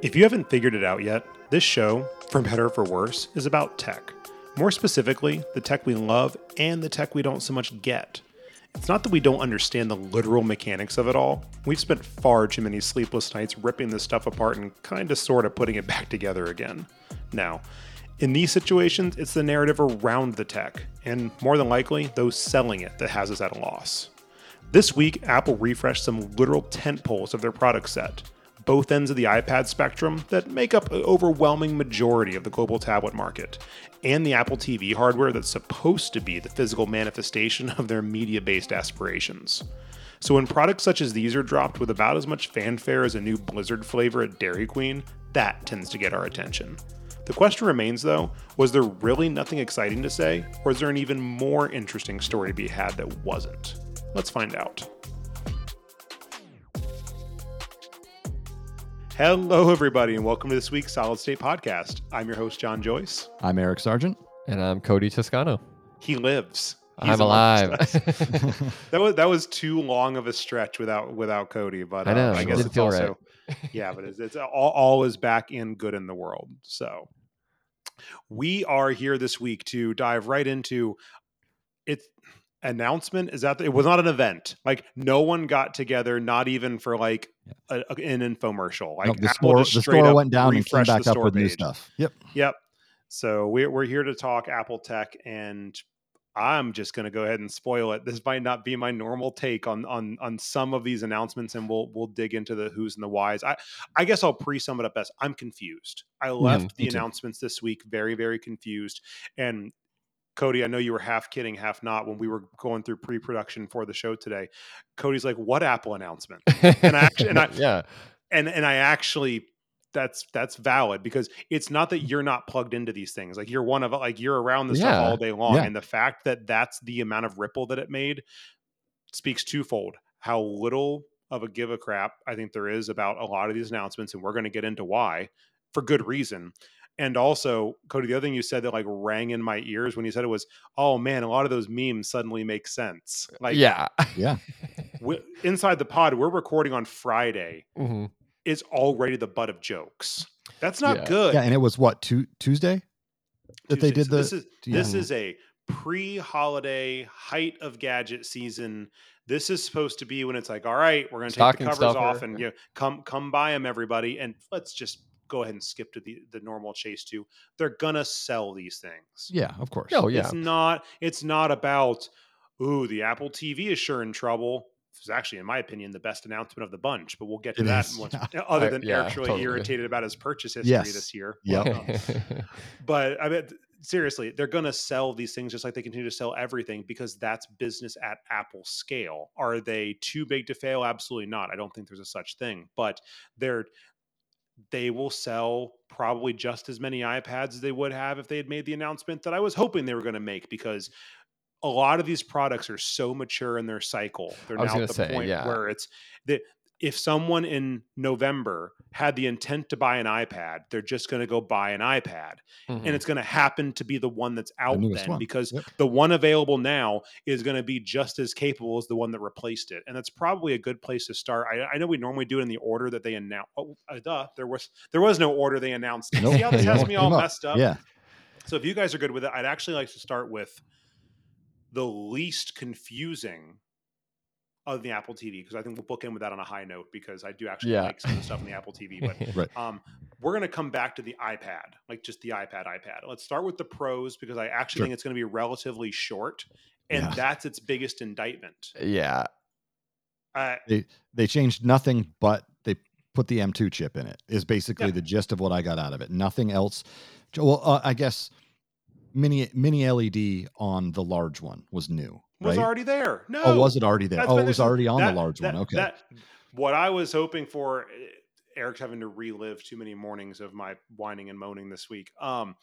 If you haven't figured it out yet, this show, for better or for worse, is about tech. More specifically, the tech we love and the tech we don't so much get. It's not that we don't understand the literal mechanics of it all. We've spent far too many sleepless nights ripping this stuff apart and kind of sort of putting it back together again. Now, in these situations, it's the narrative around the tech, and more than likely, those selling it that has us at a loss. This week, Apple refreshed some literal tentpoles of their product set, both ends of the iPad spectrum that make up an overwhelming majority of the global tablet market, and the Apple TV hardware that's supposed to be the physical manifestation of their media based aspirations. So, when products such as these are dropped with about as much fanfare as a new Blizzard flavor at Dairy Queen, that tends to get our attention. The question remains though was there really nothing exciting to say, or is there an even more interesting story to be had that wasn't? Let's find out. Hello, everybody, and welcome to this week's Solid State Podcast. I'm your host, John Joyce. I'm Eric Sargent. And I'm Cody Toscano. He lives. He's I'm alive. that was that was too long of a stretch without without Cody, but uh, I know, I guess it's feel also yeah, but it's, it's all, all is back in good in the world. So we are here this week to dive right into it announcement is that it was not an event like no one got together not even for like a, a- an infomercial like No, the Apple store, just the store up went down and came back up with new stuff. Yep. Yep. So we're we're here to talk Apple Tech, and I'm just going to go ahead and spoil it. This might not be my normal take on on on some of these announcements, and we'll we'll dig into the who's and the whys. I I guess I'll pre sum it up as I'm confused. I left mm-hmm. the me too. announcements this week very very confused, and. Cody, I know you were half kidding, half not when we were going through pre-production for the show today. Cody's like, "What Apple announcement?" And I actually- and I- yeah, and and I actually that's that's valid because it's not that you're not plugged into these things like you're one of like you're around this stuff all day long Yeah. and the fact that that's the amount of ripple that it made speaks twofold how little of a give a crap I think there is about a lot of these announcements and we're going to get into why for good reason and also Cody the other thing you said that like rang in my ears when you said it was oh man a lot of those memes suddenly make sense like yeah, Yeah. we, inside the pod we're recording on Friday Mhm. is already the butt of jokes. That's not Yeah. good. Yeah. And it was what, tu- Tuesday that they Tuesday. did So the. this is this is a pre-holiday height of gadget season. This is supposed to be when it's like, all right, we're going to take the covers off and you know, come come buy them, everybody, and let's just go ahead and skip to the the normal chase too. They're gonna sell these things. Yeah, of course. Oh yeah, It's not. It's not about. Ooh, the Apple TV is sure in trouble. This is actually, in my opinion, the best announcement of the bunch. But we'll get to It that is, once. yeah. Other I- than yeah, Eric's really totally. irritated about his purchase history Yes. this year. Yep. Um, but I mean, seriously, they're going to sell these things just like they continue to sell everything because that's business at Apple scale. Are they too big to fail? Absolutely not. I don't think there's a such thing. But they're they will sell probably just as many iPads as they would have if they had made the announcement that I was hoping they were going to make because a lot of these products are so mature in their cycle. They're now at the say, point yeah. where it's that if someone in November had the intent to buy an iPad, they're just going to go buy an iPad, Mhm. and it's going to happen to be the one that's out newest then one. because Yep. the one available now is going to be just as capable as the one that replaced it, and that's probably a good place to start. I, I know we normally do it in the order that they announce. Oh, uh, duh, there was there was no order they announced. Nope. See how this has me all messed up. Yeah. So if you guys are good with it, I'd actually like to start with the least confusing of the Apple TV because I think we'll book in with that on a high note because I do actually Yeah. like some of the stuff on the Apple TV. But Right. um, we're going to come back to the iPad, like just the iPad, iPad. Let's start with the pros because I actually Sure. think it's going to be relatively short, and Yeah. that's its biggest indictment. yeah, Uh, They changed nothing, but they put the M2 chip in it, is basically Yeah. the gist of what I got out of it. Nothing else. Well, uh, I guess mini mini LED on the large one was new. Was right? already there. No, oh, was it already there? That's Oh, it was already on that- the large that- one. Okay. That, what I was hoping for, eh, Eric's having to relive too many mornings of my whining and moaning this week. Um,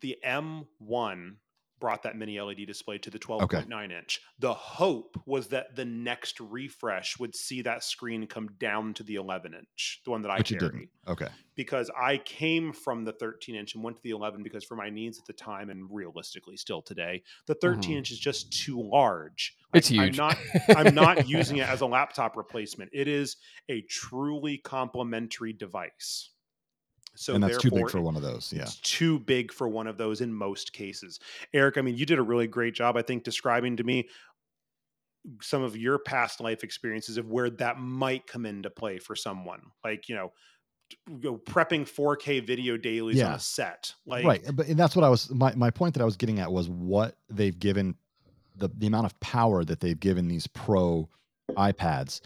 the M1 brought that mini LED display to the 12.9 inch. The hope was that the next refresh would see that screen come down to the 11 inch, the one that I carry. didn't. Okay. Because I came from the 13 inch and went to the 11 because for my needs at the time and realistically still today, the 13 Mhm. inch is just too large. It's I'm huge. not I'm not using it as a laptop replacement. It is a truly complementary device. So and that's too big for one of those. Yeah. it's too big for one of those in most cases. Eric, I mean, you did a really great job, I think, describing to me some of your past life experiences of where that might come into play for someone. Like, you know, prepping 4K video dailies on a set. Like, right. But and that's what I was my, my point that I was getting at was what they've given the the amount of power that they've given these pro iPads.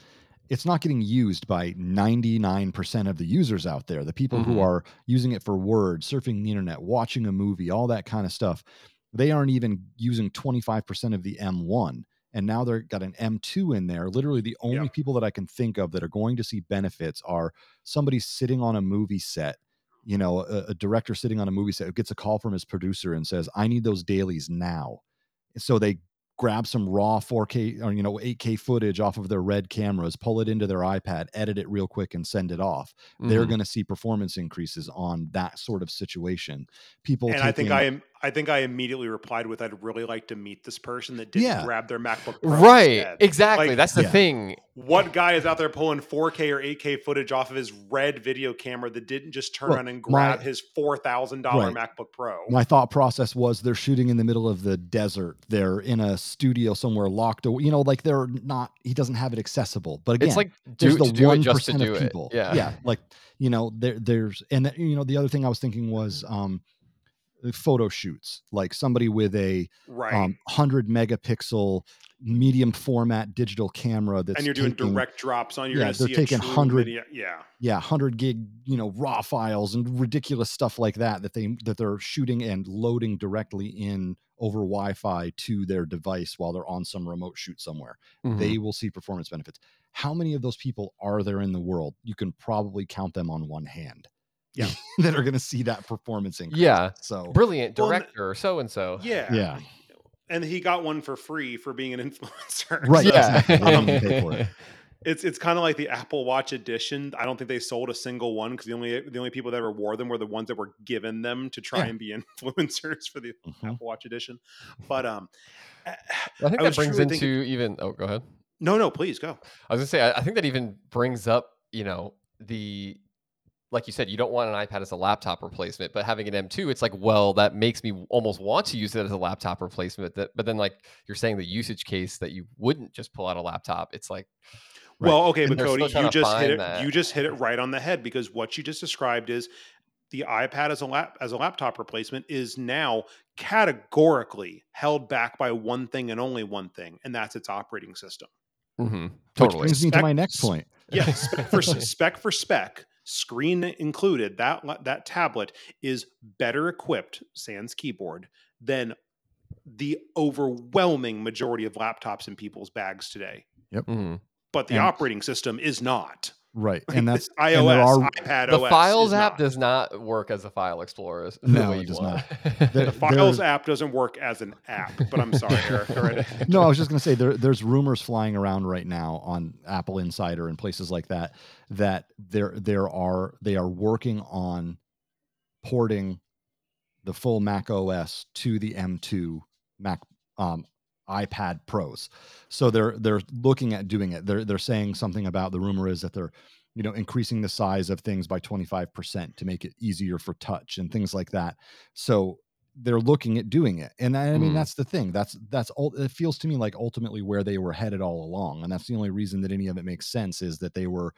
It's not getting used by 99% of the users out there. The people who Mhm. are using it for Word, surfing the internet, watching a movie, all that kind of stuff. They aren't even using 25% of the M1 and now they've got an M2 in there. Literally, the only Yeah. people that I can think of that are going to see benefits are somebody sitting on a movie set. You know, a, a director sitting on a movie set who gets a call from his producer and says, "I need those dailies now." So they grab some raw 4K or you know 8K footage off of their red cameras, pull it into their iPad, edit it real quick, and send it off. They're Mhm. going to see performance increases on that sort of situation. People and I think I am. I think I immediately replied with, "I'd really like to meet this person that didn't Yeah. grab their MacBook Pro Right. instead." Exactly. Like- That's the Yeah. thing. What guy is out there pulling 4K or 8K footage off of his red video camera that didn't just turn Well, around and my- grab his four thousand dollar Right. MacBook Pro? my thought process was they're shooting in the middle of the desert. They're in a studio somewhere locked away. You know, like they're not. He doesn't have it accessible. But again, it's like there's the to do it one just to of it. people. Yeah. yeah. Like you know, there there's and the- you know the other thing I was thinking was um, the photo shoots. Like somebody with a right. um, hundred megapixel medium format digital camera that's and you're doing taking, direct drops on. You're Yeah, they're taking 100 video- Yeah, yeah 100 gig you know raw files and ridiculous stuff like that that they that they're shooting and loading directly in over wi-fi to their device while they're on some remote shoot somewhere Mhm. they will see performance benefits how many of those people are there in the world you can probably count them on one hand Yeah. that are going to see that performance increase Yeah. so Brilliant Well, n- director, so and so. yeah, yeah And he got one for free for being an influencer. right Yeah. exactly. They didn't pay for it. It's it's kind of like the Apple Watch edition. I don't think they sold a single one because the only the only people that ever wore them were the ones that were given them to try Yeah. and be influencers for the Mhm. Apple Watch edition. But um, I think I that brings into thinking- even. Oh, go ahead. no, no, please go. I was gonna say, I, I think that even brings up, you know, the like you said, you don't want an iPad as a laptop replacement, but having an M2, it's like, well, that makes me almost want to use it as a laptop replacement. That, but then, like you're saying, the usage case that you wouldn't just pull out a laptop. It's like, Right. Well, okay, And but Cody, you just hit it. that. You just hit it right on the head because what you just described is the iPad as a lap as a laptop replacement is now categorically held back by one thing and only one thing, and that's its operating system. Mm-hmm. which totally. brings me to my next sp- point Yeah, spec for spec for spec, screen included. That that tablet is better equipped, sans keyboard, than the overwhelming majority of laptops in people's bags today. Mhm. But the And- operating system is not. Right and that's iOS, there are iPad, The OS Files app not. does not work as a file explorer. is the No, way it does want. There- The Files app doesn't work as an app, but I'm sorry, Eric. All right. no, I was just going to say there, there's rumors flying around right now on Apple Insider and places like that that there there are they are working on porting the full Mac OS to the M2 Mac um, iPad Pros. So they're they're looking at doing it. They're they're saying something about the rumor is that they're you know increasing the size of things by 25% to make it easier for touch and things like that. So they're looking at doing it. And I, I mean Mm. that's the thing. That's that's all it feels to me like ultimately where they were headed all along. And that's the only reason that any of it makes sense is that they were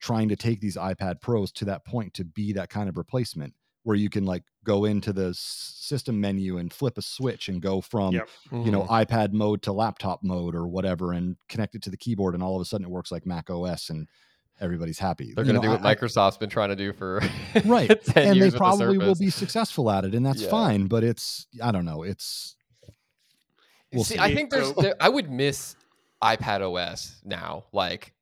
trying to take these iPad Pros to that point to be that kind of replacement where you can like go into the system menu and flip a switch and go from Yep. you know Mhm. iPad mode to laptop mode or whatever and connect it to the keyboard and all of a sudden it works like Mac OS and everybody's happy. they're going to know, do what I- I- Microsoft's been trying to do for right 10 and years they with the probably will be successful at it and that's Yeah. fine but it's i don't know it's we'll see, see. I think there's. There, I would miss iPad OS now. Like,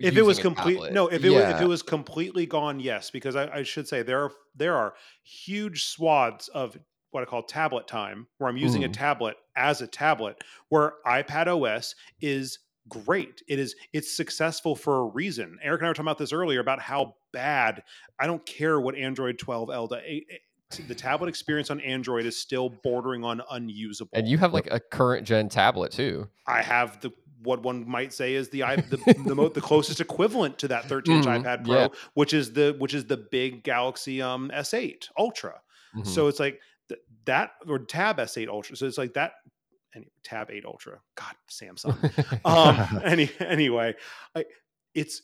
if it was complete no if it was if it was completely gone yes because I, I should say there are there are huge swaths of what I call tablet time, where I'm using a Mm. tablet as a tablet, where iPad OS is great. It is it's successful for a reason. Eric and I were talking about this earlier about how bad. I don't care what Android 12 L the tablet experience on Android is still bordering on unusable. And you have like a current gen tablet too. I have the what one might say is the the the, mo- the closest equivalent to that 13 inch Mhm, iPad Pro, yeah. which is the which is the big Galaxy um S8 Ultra. Mhm. So it's like th- that or Tab S8 Ultra. So it's like that. Any Tab 8 Ultra. God, Samsung. um. Any anyway, I, it's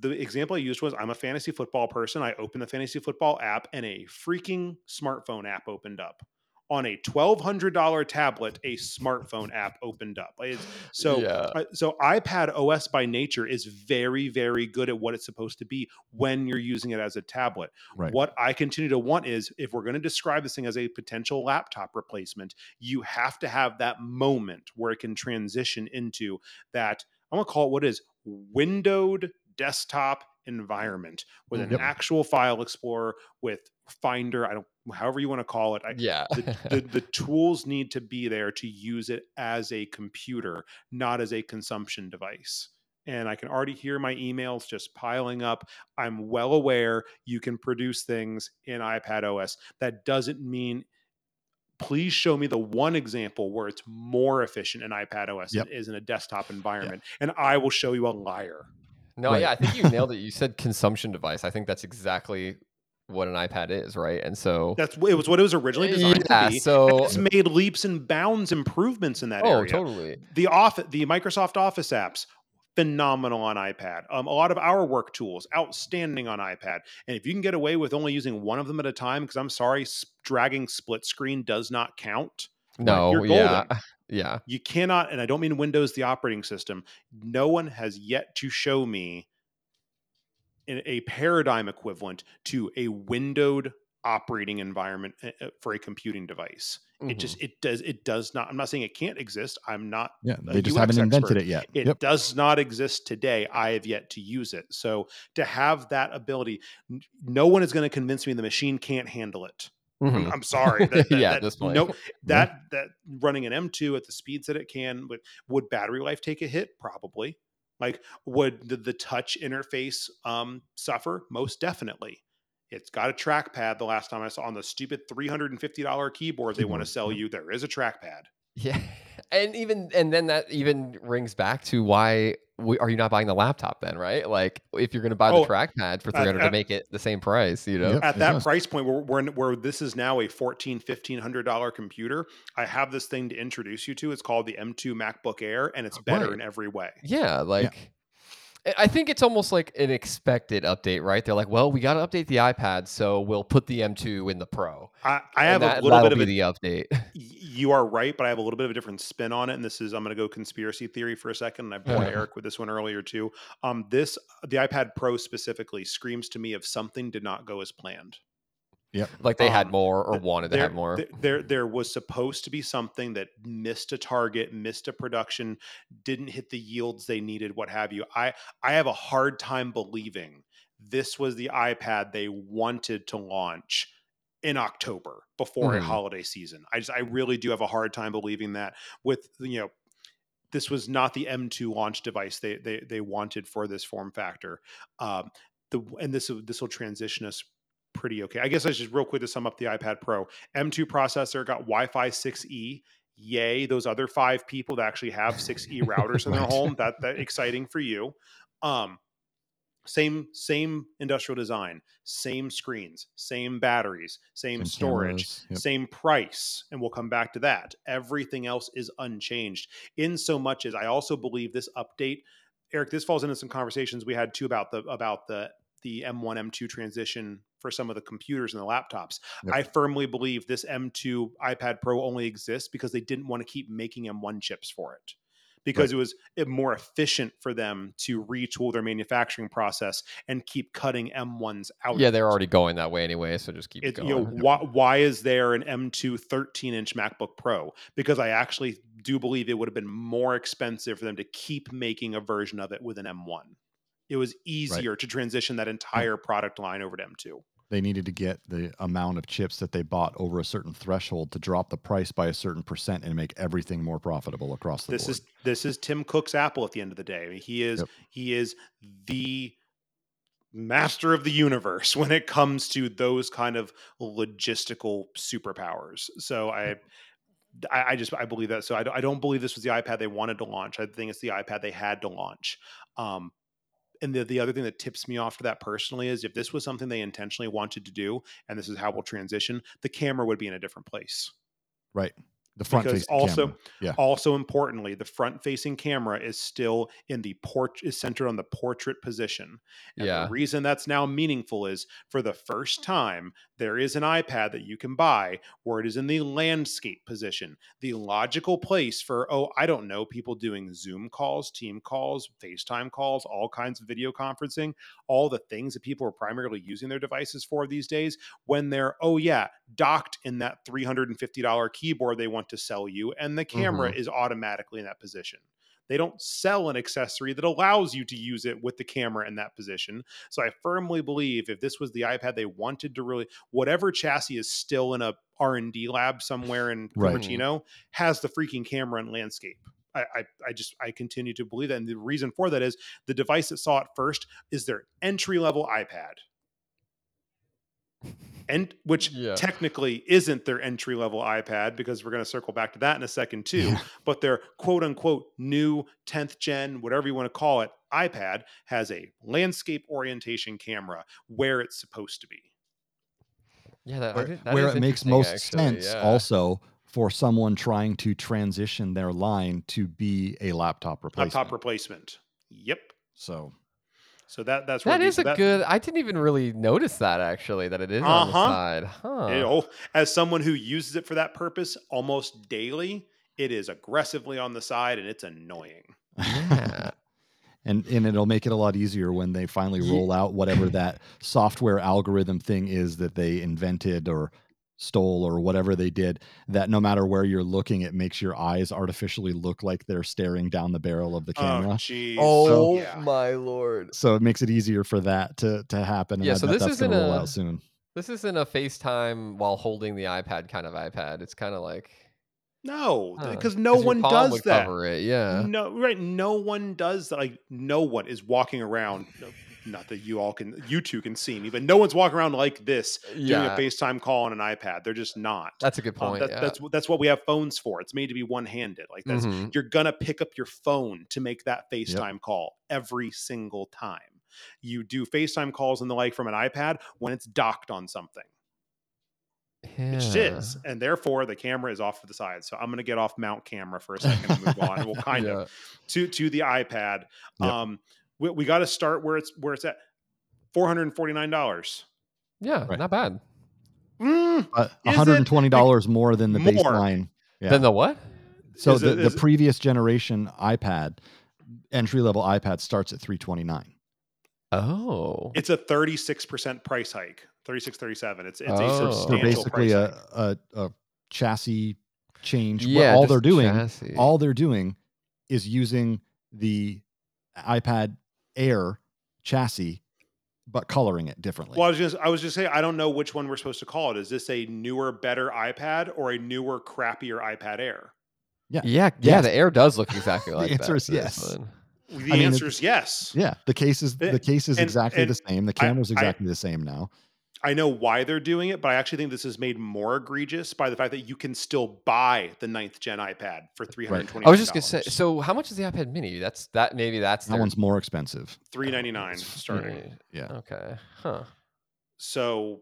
the example I used was I'm a fantasy football person. I opened the fantasy football app and a freaking smartphone app opened up. On a twelve hundred dollar tablet, a smartphone app opened up. It's- so yeah. uh, so iPad OS by nature is very, very good at what it's supposed to be when you're using it as a tablet. Right. What I continue to want is if we're going to describe this thing as a potential laptop replacement, you have to have that moment where it can transition into that. I'm going to call it what is windowed desktop environment with an Yep. actual file explorer with Finder. I don't, however you want to call it. I, yeah. the, the, the tools need to be there to use it as a computer, not as a consumption device. And I can already hear my emails just piling up. I'm well aware you can produce things in iPad OS. That doesn't mean, please show me the one example where it's more efficient in iPad OS Yep. than it is in a desktop environment. And I will show you a liar. No, Right. yeah, I think you nailed it. You said consumption device. I think that's exactly what an iPad is, right? And so That's it was what it was originally designed yeah, to be. so It's made leaps and bounds improvements in that oh, area. totally. the off the Microsoft Office apps phenomenal on iPad. Um, a lot of our work tools outstanding on iPad. And if you can get away with only using one of them at a time, because I'm sorry, dragging split screen does not count. No, you're yeah, yeah. You cannot, and I don't mean Windows the operating system. No one has yet to show me a paradigm equivalent to a windowed operating environment uh, uh, for a computing device. It Mhm. just it does it does not. I'm not saying it can't exist. I'm not Yeah, they just UX haven't invented expert. it yet. it Yep. does not exist today. I have yet to use it. So to have that ability, no one is going to convince me the machine can't handle it. I'm, Mhm. I'm sorry. That, that- Yeah, at that- this point. no, that that running an M2 at the speeds that it can, would would battery life take a hit? Probably. Like, would the, the touch interface um, suffer? Most definitely. It's got a trackpad. The last time I saw on the stupid three hundred and fifty dollar keyboard they want to sell you, there is a trackpad. Yeah, and even and then that even rings back to why we, are you not buying the laptop then, right? Like if you're going to buy the Oh, trackpad for uh, 300 uh, to make it the same price, you know? Yep. at that does. price point where, where, where this is now a 14 1500 dollar computer i have this thing to introduce you to it's called the m2 macbook air and it's better Right. in every way Yeah, like I- I think it's almost like an expected update, right? They're like, well, we got to update the iPad, so we'll put the M2 in the Pro. i, I have that, a little bit of be a the update. Y- you are right but i have a little bit of a different spin on it and this is i'm going to go conspiracy theory for a second and i bored Uh-huh. eric with this one earlier too um this the ipad pro specifically screams to me of something did not go as planned Yeah, like they had Um, more or th- wanted to have more. th- There, there was supposed to be something that missed a target, missed a production, didn't hit the yields they needed, what have you. I, I have a hard time believing this was the iPad they wanted to launch in October before a Mhm. holiday season. I just, I really do have a hard time believing that with you know. This was not the M2 launch device they they they wanted for this form factor. Um, the and this will- this will transition us pretty okay. I guess I just real quick to sum up the iPad Pro. M2 processor got Wi-Fi 6E. Yay, those other five people that actually have 6E routers in their home. That that exciting for you. Um same same industrial design, same screens, same batteries, same, Same storage, cameras, yep. same price, and we'll come back to that. Everything else is unchanged. In so much as I also believe this update, Eric, this falls into some conversations we had too about the about the the M1 M2 transition for some of the computers and the laptops. Yep. I firmly believe this M2 iPad Pro only exists because they didn't want to keep making M1 chips for it. Because it was it more efficient for them to retool their manufacturing process and keep cutting M1s out. yeah, they're already going that way anyway, so just keep It, going. you know, why, why is there an M2 13 inch MacBook Pro? Because I actually do believe it would have been more expensive for them to keep making a version of it with an M1. It was easier to transition that hmm. entire product line over to M2. They needed to get the amount of chips that they bought over a certain threshold to drop the price by a certain percent and make everything more profitable across the this board. is this is Tim Cook's Apple at the end of the day. I mean, he is Yep. he is the master of the universe when it comes to those kind of logistical superpowers. So I I, I just I believe that. So I, I don't believe this was the iPad they wanted to launch. I think it's the iPad they had to launch. Um, and the, the other thing that tips me off to that personally is if this was something they intentionally wanted to do, and this is how we'll transition, the camera would be in a different place. right. The front because facing also camera. Yeah. also importantly the front facing camera is still in the port is centered on the portrait position and Yeah. the reason that's now meaningful is for the first time there is an ipad that you can buy where it is in the landscape position the logical place for oh i don't know people doing zoom calls team calls facetime calls all kinds of video conferencing all the things that people are primarily using their devices for these days when they're oh yeah docked in that $350 keyboard they want to sell you and the camera mm-hmm. is automatically in that position they don't sell an accessory that allows you to use it with the camera in that position. So i firmly believe if this was the ipad they wanted to really whatever chassis is still in a r&d lab somewhere in Right. Mm-hmm. cupertino has the freaking camera and landscape. I, I, I just I continue to believe that, and the reason for that is the device that saw it first is their entry level iPad, and which Yeah. technically isn't their entry level iPad because we're going to circle back to that in a second too. Yeah. But their quote unquote new 10th gen, whatever you want to call it, iPad has a landscape orientation camera where it's supposed to be. Yeah, that, I where, that where is it makes most actually, sense yeah. also for someone trying to transition their line to be a laptop replacement. Laptop replacement. Yep. so So that that's where That a that- good. I didn't even really notice that actually. That it is on the Uh-huh. side, huh? You know, as someone who uses it for that purpose almost daily, it is aggressively on the side and it's annoying. Yeah. and and it'll make it a lot easier when they finally roll out whatever that software algorithm thing is that they invented or stole or whatever they did that no matter where you're looking it makes your eyes artificially look like they're staring down the barrel of the Oh, camera jeez. Oh yeah. my lord! so it makes it easier for that to to happen Yeah, I so bet this isn't gonna roll a- out soon This isn't a FaceTime while holding the iPad kind of iPad. It's kind of like No, because no 'cause your one does that. Cover it, yeah. No, right. No one does that. Like, no one is walking around. No, Not that you all can, you two can see me, but no one's walking around like this doing Yeah, a FaceTime call on an iPad. They're just not. that's a good Um, point. that- yeah. That's what that's what we have phones for. It's made to be one handed. Like that's Mhm. you're gonna pick up your phone to make that FaceTime call every single time. You do FaceTime calls and the like from an iPad when it's docked on something. It just Yeah. is. And therefore the camera is off to the side. So I'm gonna get off mount camera for a second and move on. We'll kind of to to the iPad. Yep. Um we, we gotta start where it's where it's at. Four hundred and forty nine dollars. Yeah, Right. not bad. Mm, uh, $120 more than the More. baseline yeah. Then the what? so Is the, it- the previous generation ipad entry level ipad starts at 329 Oh, it's a 36% price hike. 36, 37. It's it's Oh. a So they're basically price a, hike. a, a chassis change What yeah. all they're doing chassis. all they're doing is using the ipad air chassis but coloring it differently Well, I was just I was just saying I don't know which one we're supposed to call it. Is this a newer, better iPad or a newer, crappier iPad Air? Yeah, yeah. Yes. The air does look exactly like The answer that is yes. one. The I mean, answer it- is yes. yeah the case is the case is and- exactly and the same the I- camera's I- exactly the same now I know why they're doing it, but I actually think this is made more egregious by the fact that you can still buy the ninth gen iPad for three hundred twenty. I was just gonna say. So, how much is the iPad Mini? That's that. Maybe that's that their- one's more expensive three ninety nine starting. yeah Okay. Huh. So,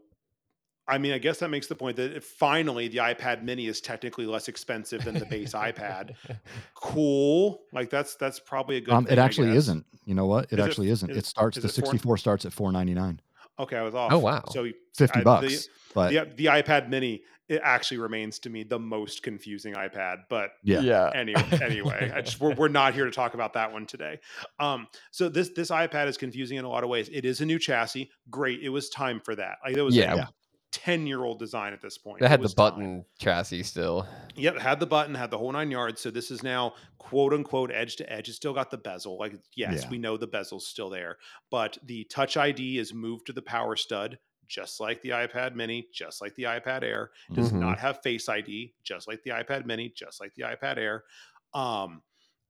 I mean, I guess that makes the point that if finally the iPad Mini is technically less expensive than the base iPad. Cool, like that's that's probably a good. um, thing, it actually isn't you know what it Is it- actually isn't is- it starts is the 64 starts at 499 Okay, I was off. Oh wow! So fifty I, bucks. The, the, the, iPad Mini it actually remains to me the most confusing iPad. But yeah, yeah. anyway, anyway, I just we're, we're not here to talk about that one today. Um, so this this iPad is confusing in a lot of ways. It is a new chassis. Great, it was time for that. Like it was yeah. 10 year old design at this point. That had the button time. chassis still. Yep, had the button, had the whole nine yards. So this is now quote unquote edge to edge. It's still got the bezel. Like, yes, yeah. we know the bezel's still there, but the Touch ID is moved to the power stud, just like the iPad mini, just like the iPad Air. Does mm-hmm. not have Face ID, just like the iPad mini, just like the iPad Air. Um,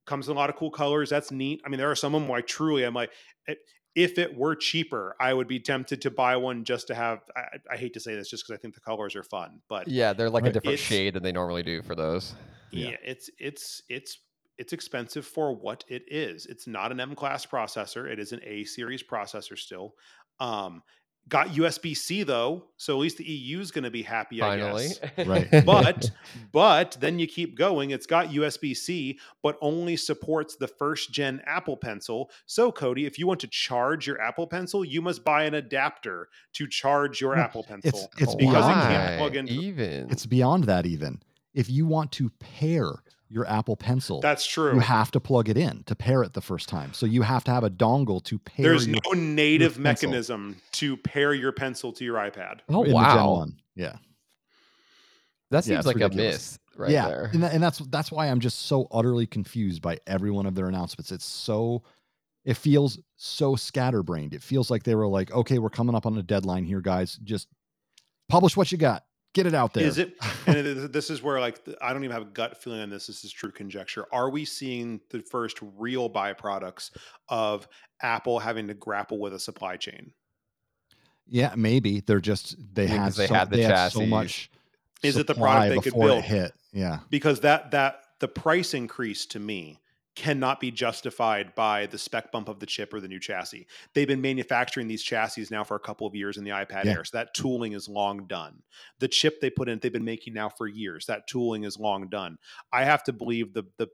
comes in a lot of cool colors. That's neat. I mean, there are some of them where I truly, I'm like, it, if it were cheaper, I would be tempted to buy one just to have. I, I hate to say this, just because I think the colors are fun, but Yeah, they're like a different shade than they normally do for those. yeah. Yeah. it's it's it's it's expensive for what it is. It's not an M class processor. It is an A series processor still. Um, got USB C though, so at least the EU is going to be happy. Finally, I guess. Right. But but then you keep going. It's got USB C, but only supports the first gen Apple Pencil. So Cody, if you want to charge your Apple Pencil, you must buy an adapter to charge your hmm. Apple Pencil. it's because it can't Why? plug into. even. It's beyond that even. If you want to pair your Apple Pencil, That's true. you have to plug it in to pair it the first time. So you have to have a dongle to pair There's your, no native pencil. mechanism to pair your pencil to your iPad. oh in wow, 1. Yeah. that seems it's like a ridiculous. miss right yeah. there. And, tha- and that's that's why I'm just so utterly confused by every one of their announcements. It's so it feels so scatterbrained. It feels like they were like, okay, we're coming up on a deadline here, guys. Just publish what you got. Get it out there. Is it? And this is where, like, I don't even have a gut feeling on this. This is true conjecture. Are we seeing the first real byproducts of Apple having to grapple with a supply chain? Yeah, maybe they're just they Yeah, had 'cause they so, had the they had so chassis. much. Is it the product they could before it build? hit? Yeah, Because that that the price increase to me cannot be justified by the spec bump of the chip or the new chassis. They've been manufacturing these chassis now for a couple of years in the iPad Yeah. Air, so that tooling is long done. The chip they put in, they've been making now for years. That tooling is long done. I have to believe the the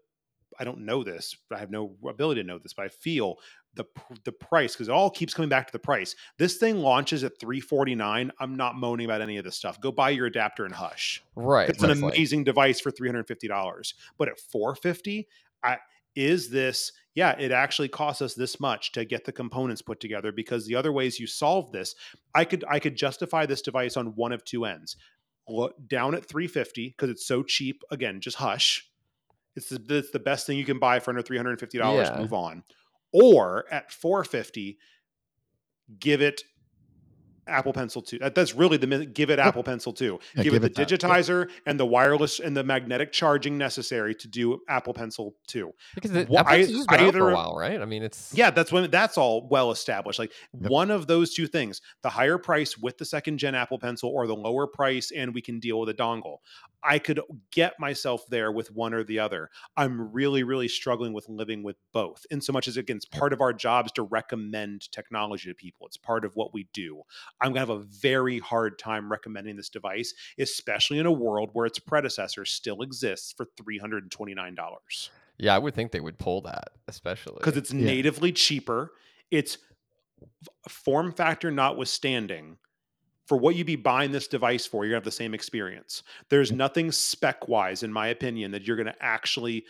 I don't know this, but I have no ability to know this, but I feel the the price because it all keeps coming back to the price. This thing launches at 349. I'm not moaning about any of this stuff. Go buy your adapter and hush. right. It's an like- amazing device for $350. But at 450, I is this yeah, it actually costs us this much to get the components put together because the other ways you solve this, I could I could justify this device on one of two ends. Lo- down at 350 because it's so cheap. Again, just hush. It's the, it's the best thing you can buy for under $350. Yeah. Move on. Or at 450, give it Apple Pencil 2. That, that's really the. Give it Apple Pencil 2. Yeah, give, give it it the that. digitizer and the wireless and the magnetic charging necessary to do Apple Pencil 2. because the Wha- Apple I- Pencil's been out for a while, right? I mean, it's Yeah, that's when that's all well established. Like Yep. one of those two things, the higher price with the second gen Apple Pencil or the lower price and we can deal with a dongle. I could get myself there with one or the other. I'm really, really struggling with living with both. In so much as again, it's part of our jobs to recommend technology to people. It's part of what we do. I'm gonna have a very hard time recommending this device, especially in a world where its predecessor still exists for $329 yeah. I would think they would pull that, especially because it's Yeah. natively cheaper. It's form factor notwithstanding. For what you'd be buying this device for, you're gonna have the same experience. There's nothing spec wise, in my opinion, that you're gonna actually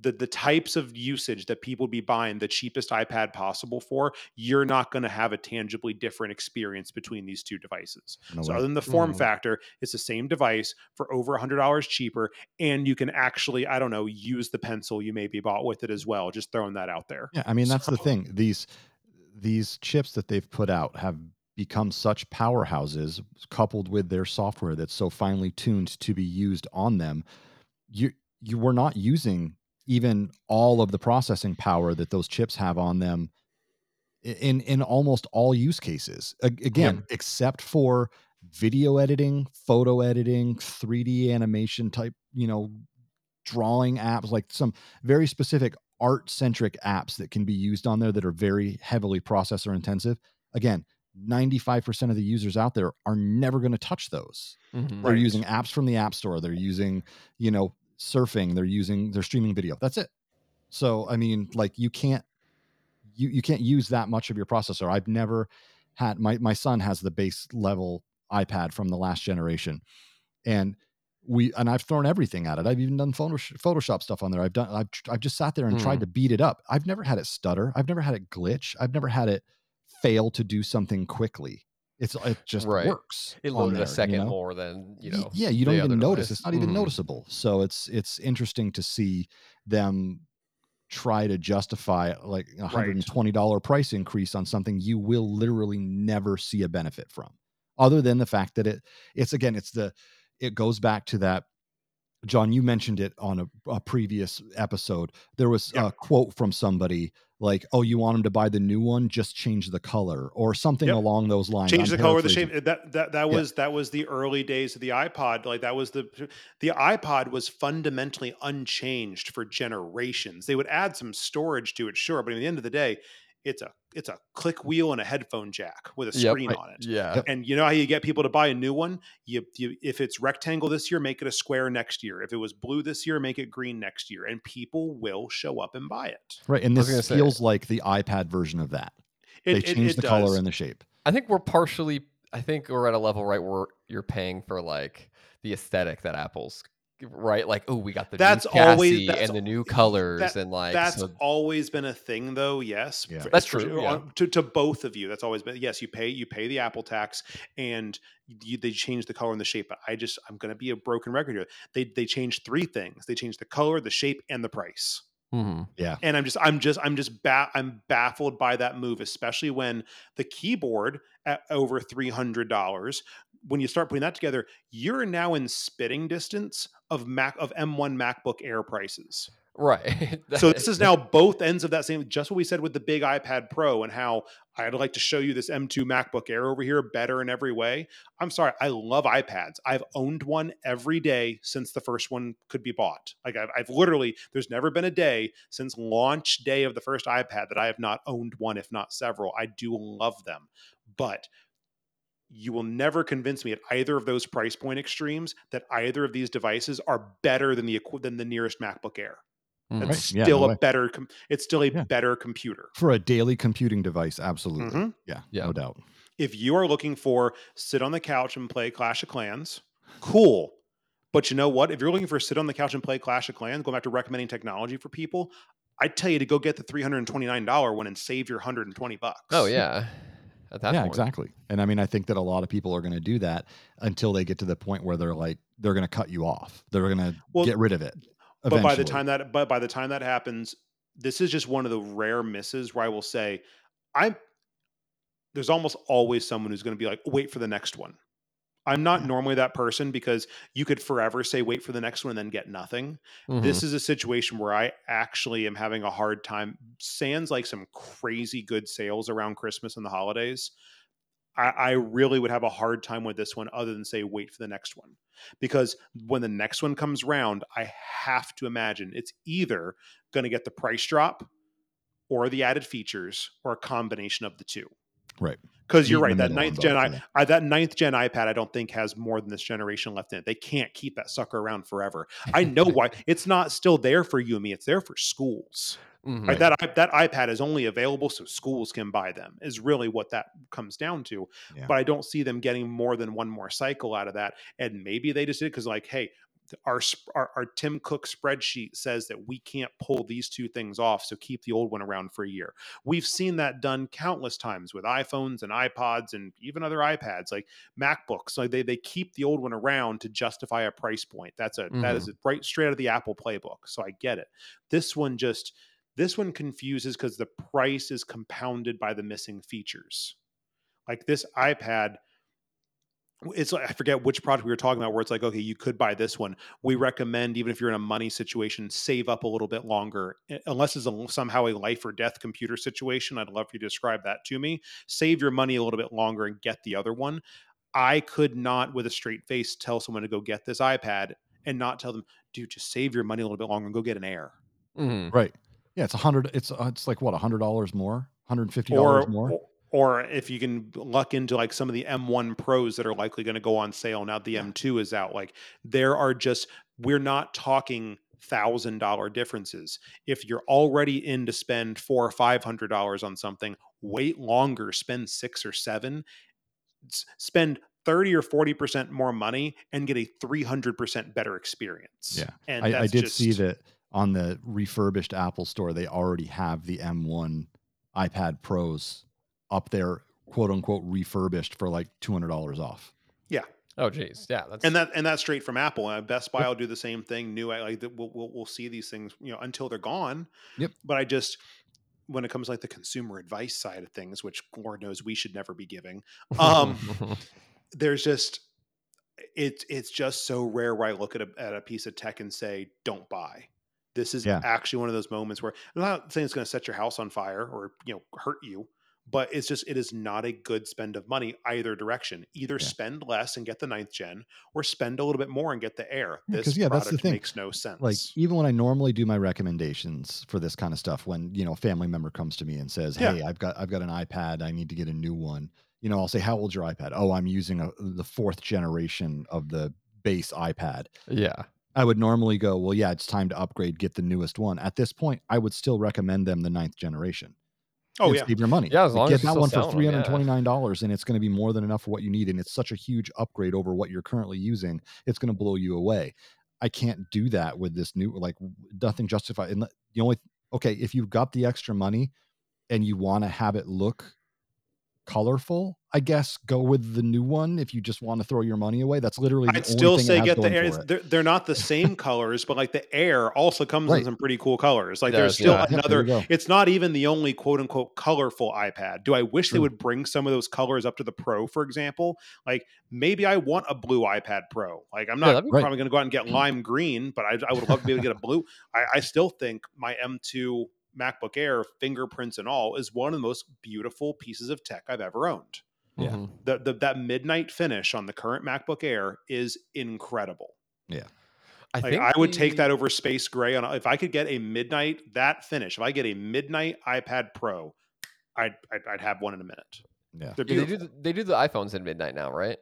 the the types of usage that people would be buying the cheapest iPad possible for, you're not going to have a tangibly different experience between these two devices. No So way. other than the form factor, it's the same device for over a hundred dollars cheaper, and you can actually, I don't know, use the pencil you maybe bought with it as well. Just throwing that out there. Yeah, I mean that's the thing. These these chips that they've put out have become such powerhouses coupled with their software that's so finely tuned to be used on them. You you were not using even all of the processing power that those chips have on them in in almost all use cases. Again, except for video editing, photo editing, 3D animation type, you know, drawing apps like some very specific art centric apps that can be used on there that are very heavily processor intensive. Again, 95% of the users out there are never going to touch those. Mhm. They're Right. using apps from the App Store, they're using, you know, surfing, they're using they're streaming video. That's it. So, I mean, like you can't you you can't use that much of your processor. I've never had my my son has the base level iPad from the last generation. And we and I've thrown everything at it. I've even done Photoshop, stuff on there. I've done I've I've just sat there and Hmm. tried to beat it up. I've never had it stutter. I've never had it glitch. I've never had it fail to do something quickly. It's it just Right. works. It loaded there, a second you know? more than you know. yeah you don't even notice device. it's not even Mhm. noticeable so it's it's interesting to see them try to justify like a hundred and twenty dollar price increase on something you will literally never see a benefit from other than the fact that it it's again it's the it goes back to that John, you mentioned it on a, a previous episode. There was Yep. a quote from somebody like, "Oh, you want him to buy the new one? Just change the color or something Yep. along those lines." change I'm the color the shape that that that Yeah. was that was the early days of the ipod like that was the the ipod was fundamentally unchanged for generations they would add some storage to it sure but at the end of the day it's a it's a click wheel and a headphone jack with a Yep. screen on it Yeah. And you know how you get people to buy a new one you, you if it's rectangle this year make it a square next year if it was blue this year make it green next year and people will show up and buy it Right, and this gonna say- feels like the iPad version of that. it, they it- changed it the color and the shape. I think we're partially. I think we're at a level right where you're paying for like the aesthetic that Apple's right. Like, oh, we got the That's new chassis always- that's and the new colors that- and like that's so- always been a thing though yes Yeah. For- That's for- true, yeah. on- to, to both of you that's always been yes you pay you pay the apple tax and you, they change the color and the shape but i just i'm going to be a broken record here they they changed three things they changed the color the shape and the price Mhm. and i'm just i'm just i'm just ba- i'm baffled by that move especially when the keyboard at over $300 when you start putting that together you're now in spitting distance of mac of m1 macbook air prices. Right. so this is now both ends of that same just what we said with the big ipad pro and how i'd like to show you this m2 macbook air over here better in every way. I'm sorry i love ipads. I've owned one every day since the first one could be bought. Like i've, I've literally there's never been a day since launch day of the first ipad that i have not owned one if not several. I do love them. But you will never convince me at either of those price point extremes that either of these devices are better than the than the nearest macbook air it's Right. Yeah, still no a way. better. Com- it's still a Yeah. better computer. For a daily computing device, absolutely. Mhm. Yeah, Yeah. no doubt. If you are looking for sit on the couch and play Clash of Clans, cool. But you know what? If you're looking for sit on the couch and play Clash of Clans, going back to recommending technology for people, I'd tell you to go get the three hundred and twenty nine dollar one and save your hundred and twenty bucks. Oh yeah. At that yeah, point. exactly. And I mean, I think that a lot of people are going to do that until they get to the point where they're like, they're going to cut you off. They're going to Well, get rid of it. But by the time that but by the time that happens, this is just one of the rare misses where I will say, I'm. there's almost always someone who's going to be like, wait for the next one. I'm not normally that person because you could forever say wait for the next one and then get nothing. Mhm. This is a situation where I actually am having a hard time. Sans like some crazy good sales around Christmas and the holidays. I, I really would have a hard time with this one other than say wait for the next one. Because when the next one comes round, I have to imagine it's either going to get the price drop or the added features or a combination of the two. Right. Because you're right. That ninth gen, I. I, that ninth gen iPad, I don't think has more than this generation left in it. They can't keep that sucker around forever. I know why. It's not still there for you and me. It's there for schools. Mhm. Right. That that iPad is only available so schools can buy them. Is really what that comes down to. Yeah. But I don't see them getting more than one more cycle out of that. And maybe they just did because like, hey, our, our our Tim Cook spreadsheet says that we can't pull these two things off, so keep the old one around for a year. We've seen that done countless times with iPhones and iPods and even other iPads like MacBooks. Like they they keep the old one around to justify a price point. That's a that is mm-hmm. right straight out of the Apple playbook. So I get it. This one just this one confuses because the price is compounded by the missing features. Like this iPad, it's like I forget which product we were talking about where it's like, okay, you could buy this one. We recommend, even if you're in a money situation, save up a little bit longer, eh, unless it's a, somehow a life or death computer situation. I'd love for you to describe that to me. Save your money a little bit longer and get the other one. I could not, with a straight face, tell someone to go get this iPad and not tell them, dude, just save your money a little bit longer and go get an Air. Mhm. Right. Yeah, it's a hundred. It's uh, it's like what a hundred dollars more, hundred and fifty or dollars more. Or- if you can luck into like some of the M1 Pros that are likely going to go on sale now the Yeah. M2 is out like there are just we're not talking thousand dollar differences if you're already in to spend four or five hundred dollars on something wait longer spend six or seven S- spend 30 or 40 percent more money and get a 300 percent better experience Yeah. and I, I did see that on the refurbished Apple store. They already have the M1 iPad Pros up there, quote unquote, refurbished for like two hundred dollars off. Yeah. Oh geez. Yeah. That's and that and that's straight from Apple. Uh, Best Buy will do the same thing. New, I like. We'll, we'll we'll see these things, you know, until they're gone. Yep. But I just, when it comes to, like the consumer advice side of things, which Lord knows we should never be giving, um, there's just it's it's just so rare where I look at a at a piece of tech and say, "Don't buy." This is Yeah. actually one of those moments where I'm not saying it's going to set your house on fire or you know hurt you, but it's just it is not a good spend of money either direction. Either Yeah. spend less and get the ninth gen, or spend a little bit more and get the air. Yeah, this 'cause, yeah, that's product the thing. makes no sense. like even when I normally do my recommendations for this kind of stuff, when you know a family member comes to me and says, Yeah. "Hey, I've got I've got an iPad, I need to get a new one," you know, I'll say, "How old's your iPad?" "Oh, I'm using a, the fourth generation of the base iPad." Yeah. I would normally go, "Well, yeah, it's time to upgrade, get the newest one." At this point, I would still recommend them the ninth generation. Oh and yeah, save your money. Yeah, as Like, long get as you're that one for selling 'em, three yeah. hundred twenty nine dollars, and it's going to be more than enough for what you need. And it's such a huge upgrade over what you're currently using. It's going to blow you away. I can't do that with this new like nothing justified. And the only okay, if you've got the extra money and you want to have it look colorful, I guess go with the new one. If you just want to throw your money away, that's literally the I'd only still thing it say has get the air. for it's- it. They're, they're not the same colors, but like the air also comes in some pretty cool colors. Like It there's still yeah. Another. you go. It's not even the only quote unquote colorful iPad. Do I wish they would bring some of those colors up to the Pro, for example? Like maybe I want a blue iPad Pro. Like I'm not that'd be- Right. probably going to go out and get lime green, but I, I would love to be able to get a blue. I, I still think my M2 MacBook Air, fingerprints and all, is one of the most beautiful pieces of tech I've ever owned. Yeah. Mhm. The, the that midnight finish on the current MacBook Air is incredible. Yeah. I Like think I would take that over space gray on if I could get a midnight that finish. If I get a midnight iPad Pro, I'd I'd, I'd have one in a minute. Yeah. They're Yeah, they do the, they do the iPhones in midnight now, right?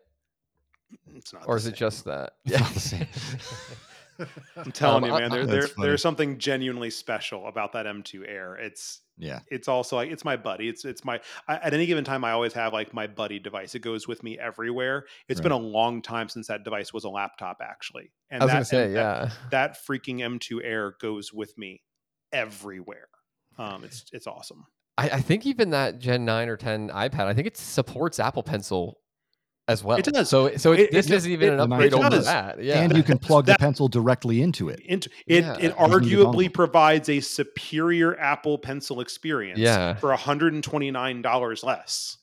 It's not Or the is it just that? It's not the same. I'm telling Um, you, man. There, there there's something genuinely special about that M2 Air. It's Yeah. it's also like it's my buddy. It's it's my I, at any given time I always have like my buddy device. It goes with me everywhere. It's been a long time since that device was a laptop actually. And I was that, gonna say, and that- yeah. that freaking M2 Air goes with me everywhere. Um, it's it's awesome. I, I think even that Gen 9 or 10 iPad, I think it supports Apple Pencil as well. It does. So so it, It- this it- isn't even it- an it upgrade over does. that. Yeah. And you can plug the pencil directly into it. Into it, Yeah. it You just need a arguably provides a superior Apple Pencil experience Yeah. for $129 less.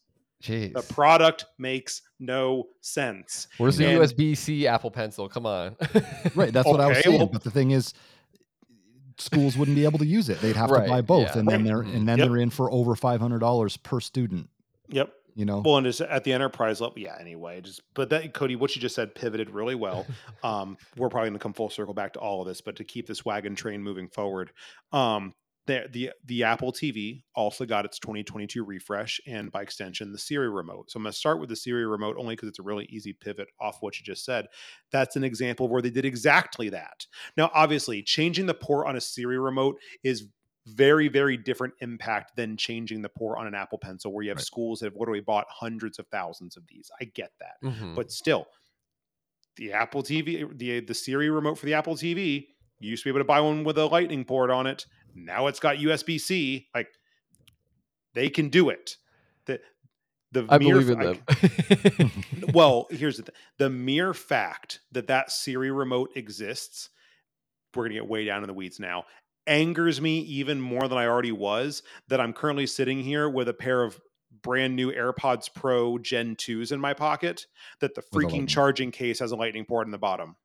Jeez. The product makes no sense. Where's the USB C Apple Pencil? Come on. Right. That's what I was saying. well- but the thing is, schools wouldn't be able to use it. They'd have to buy both, yeah. and then they're and then Yep. they're in for over five hundred dollars per student. Yep. You know. Well, and it's at the enterprise level, yeah. Anyway, just but that Cody, what you just said pivoted really well. Um, we're probably going to come full circle back to all of this, but to keep this wagon train moving forward, um, the the the Apple TV also got its 2022 refresh, and by extension, the Siri remote. So I'm going to start with the Siri remote only because it's a really easy pivot off what you just said. That's an example where they did exactly that. Now, obviously, changing the port on a Siri remote is very very different impact than changing the port on an apple pencil where you have Right. schools that have literally bought hundreds of thousands of these i get that Mhm. but still the apple tv the the siri remote for the apple tv you used to be able to buy one with a lightning port on it now it's got usb-c like they can do it the the I mere believe in them. well, here's the th- the mere fact that that Siri remote exists. We're gonna get way down in the weeds now. Angers me even more than I already was. That I'm currently sitting here with a pair of brand new AirPods Pro Gen 2s in my pocket. That the freaking charging case has a lightning port in the bottom.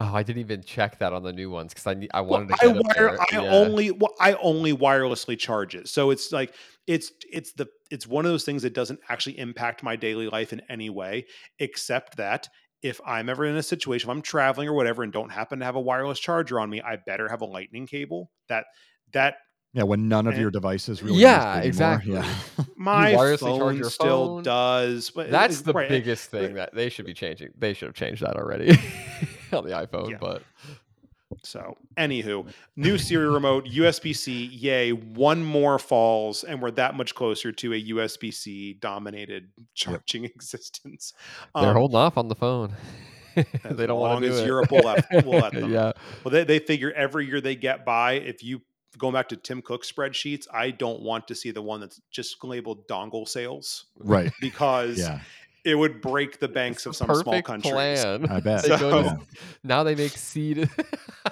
oh, I didn't even check that on the new ones because I need, I Well, wanted to I wire. I Yeah. only well, I only wirelessly charge it. So it's like it's it's the it's one of those things that doesn't actually impact my daily life in any way, except that if I'm ever in a situation, if I'm traveling or whatever, and don't happen to have a wireless charger on me, I better have a lightning cable. That that yeah, when none of And- your devices really. Yeah, exactly. Yeah. my wirelessly charge phone your still phone. does. But That's the right, biggest but- thing that they should be changing. They should have changed that already on the iPhone. Yeah. But So, anywho, new Siri remote, USB C, yay, one more falls, and we're that much closer to a USB C dominated charging existence. they're Um, holding off on the phone. as they don't long want to do as. Europe will let, will let them. yeah. Well, they, they figure every year they get by, if you going back to Tim Cook's spreadsheets, I don't want to see the one that's just labeled dongle sales Right. because Yeah. It would break the banks of some the small perfect countries. plan. I bet. They go to- now they make seed.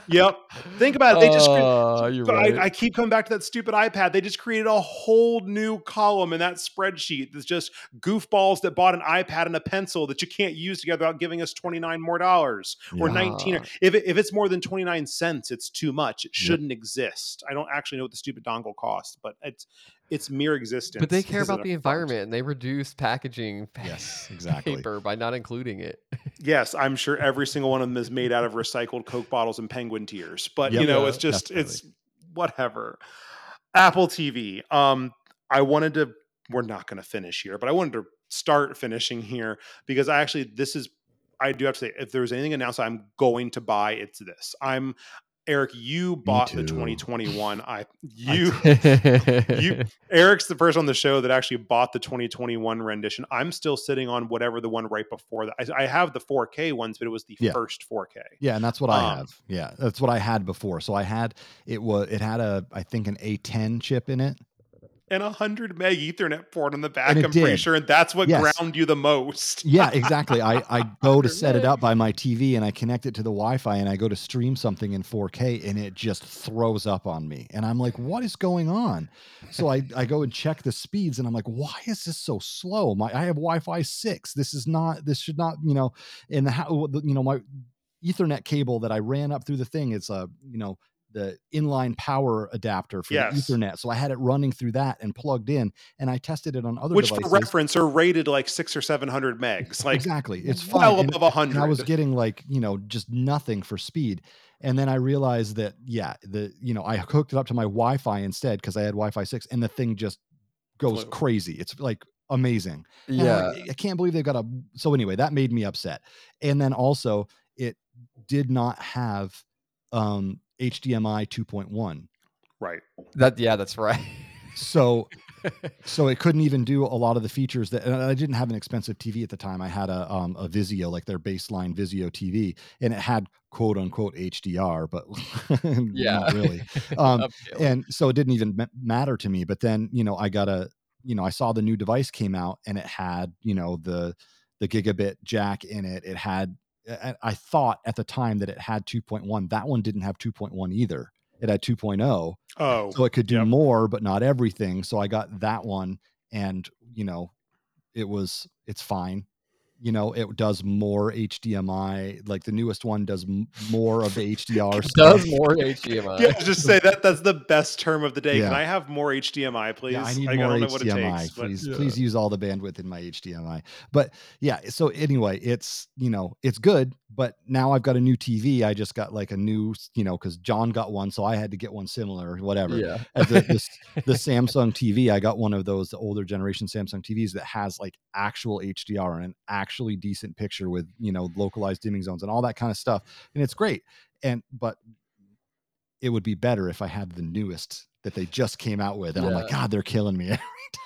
Yep. Think about it. They just cre- Oh, right. I, I keep coming back to that stupid iPad. They just created a whole new column in that spreadsheet that's just goofballs that bought an iPad and a pencil that you can't use together without giving us 29 more dollars or Yeah. 19. Or, Ah. if, it, if it's more than 29 cents, it's too much. It shouldn't exist. I don't actually know what the stupid dongle costs, but it's it's mere existence. but they care about the environment and they reduce packaging Yes, exactly. paper by not including it. Yes, I'm sure every single one of them is made out of recycled Coke bottles and penguin tears. But Yep. you know, Yeah, it's just definitely. it's whatever. Apple TV. Um, I wanted to. We're not going to finish here, but I wanted to start finishing here because I actually this is. I do have to say, if there's anything announced, I'm going to buy. It's this. I'm Eric. You bought the 2021. I you you Eric's the person on the show that actually bought the 2021 rendition. I'm still sitting on whatever the one right before that. I, I have the 4K ones, but it was the Yeah. first 4K. Yeah, and that's what I Um, have. Yeah, that's what I had before. So I had it was it had a I think an A10 chip in it. And a hundred meg Ethernet port on the back. I'm pretty sure, and that's what Yes. ground you the most. Yeah, exactly. I I go to 100 set it up by my TV and I connect it to the Wi-Fi and I go to stream something in 4K and it just throws up on me. And I'm like, what is going on? So I I go and check the speeds and I'm like, why is this so slow? My I have Wi-Fi 6. This is not this should not, you know, in the how you know my ethernet cable that I ran up through the thing is a, you know, the inline power adapter for Yes. the ethernet. So I had it running through that and plugged in and I tested it on other Which, devices. for reference, are rated like six or seven hundred megs. Like exactly. It's well And- above a hundred. I was getting like you know just nothing for speed. And then I realized that yeah, the you know I hooked it up to my Wi-Fi instead because I had Wi-Fi six, and the thing just goes Flew. crazy. It's like amazing. And I'm yeah. I can't believe they've got a. So anyway, that made me upset. And then also it did not have um HDMI 2.1. right. That yeah, that's right. So so it couldn't even do a lot of the features that and I didn't have an expensive TV at the time. I had a um a Vizio, like their baseline Vizio TV, and it had quote unquote HDR, but yeah. not really. Um, and so it didn't even matter to me. But then you know I got a you know I saw the new device came out and it had you know the the gigabit jack in it. It had I, I thought at the time that it had 2.1. That one didn't have 2.1 either. It had 2.0 Oh, so it could do Yep. more but not everything so i got that one and you know it was it's fine you know it does more hdmi like the newest one does m- more of the hdr It stuff does more HDMI. yeah. Just say that. That's the best term of the day. Can I have more HDMI, please? yeah, I need Like, more don't know what it HDMI. takes, but- please, Yeah. please use all the bandwidth in my HDMI. But yeah, so anyway, it's you know it's good. But now I've got a new TV. I just got like a new, you know, because John got one, so I had to get one similar, or whatever. Yeah. The, this, the Samsung TV, I got one of those the older generation Samsung TVs that has like actual HDR and an actually decent picture with you know localized dimming zones and all that kind of stuff, and it's great. And but it would be better if I had the newest that they just came out with, and I'm like, God, they're killing me every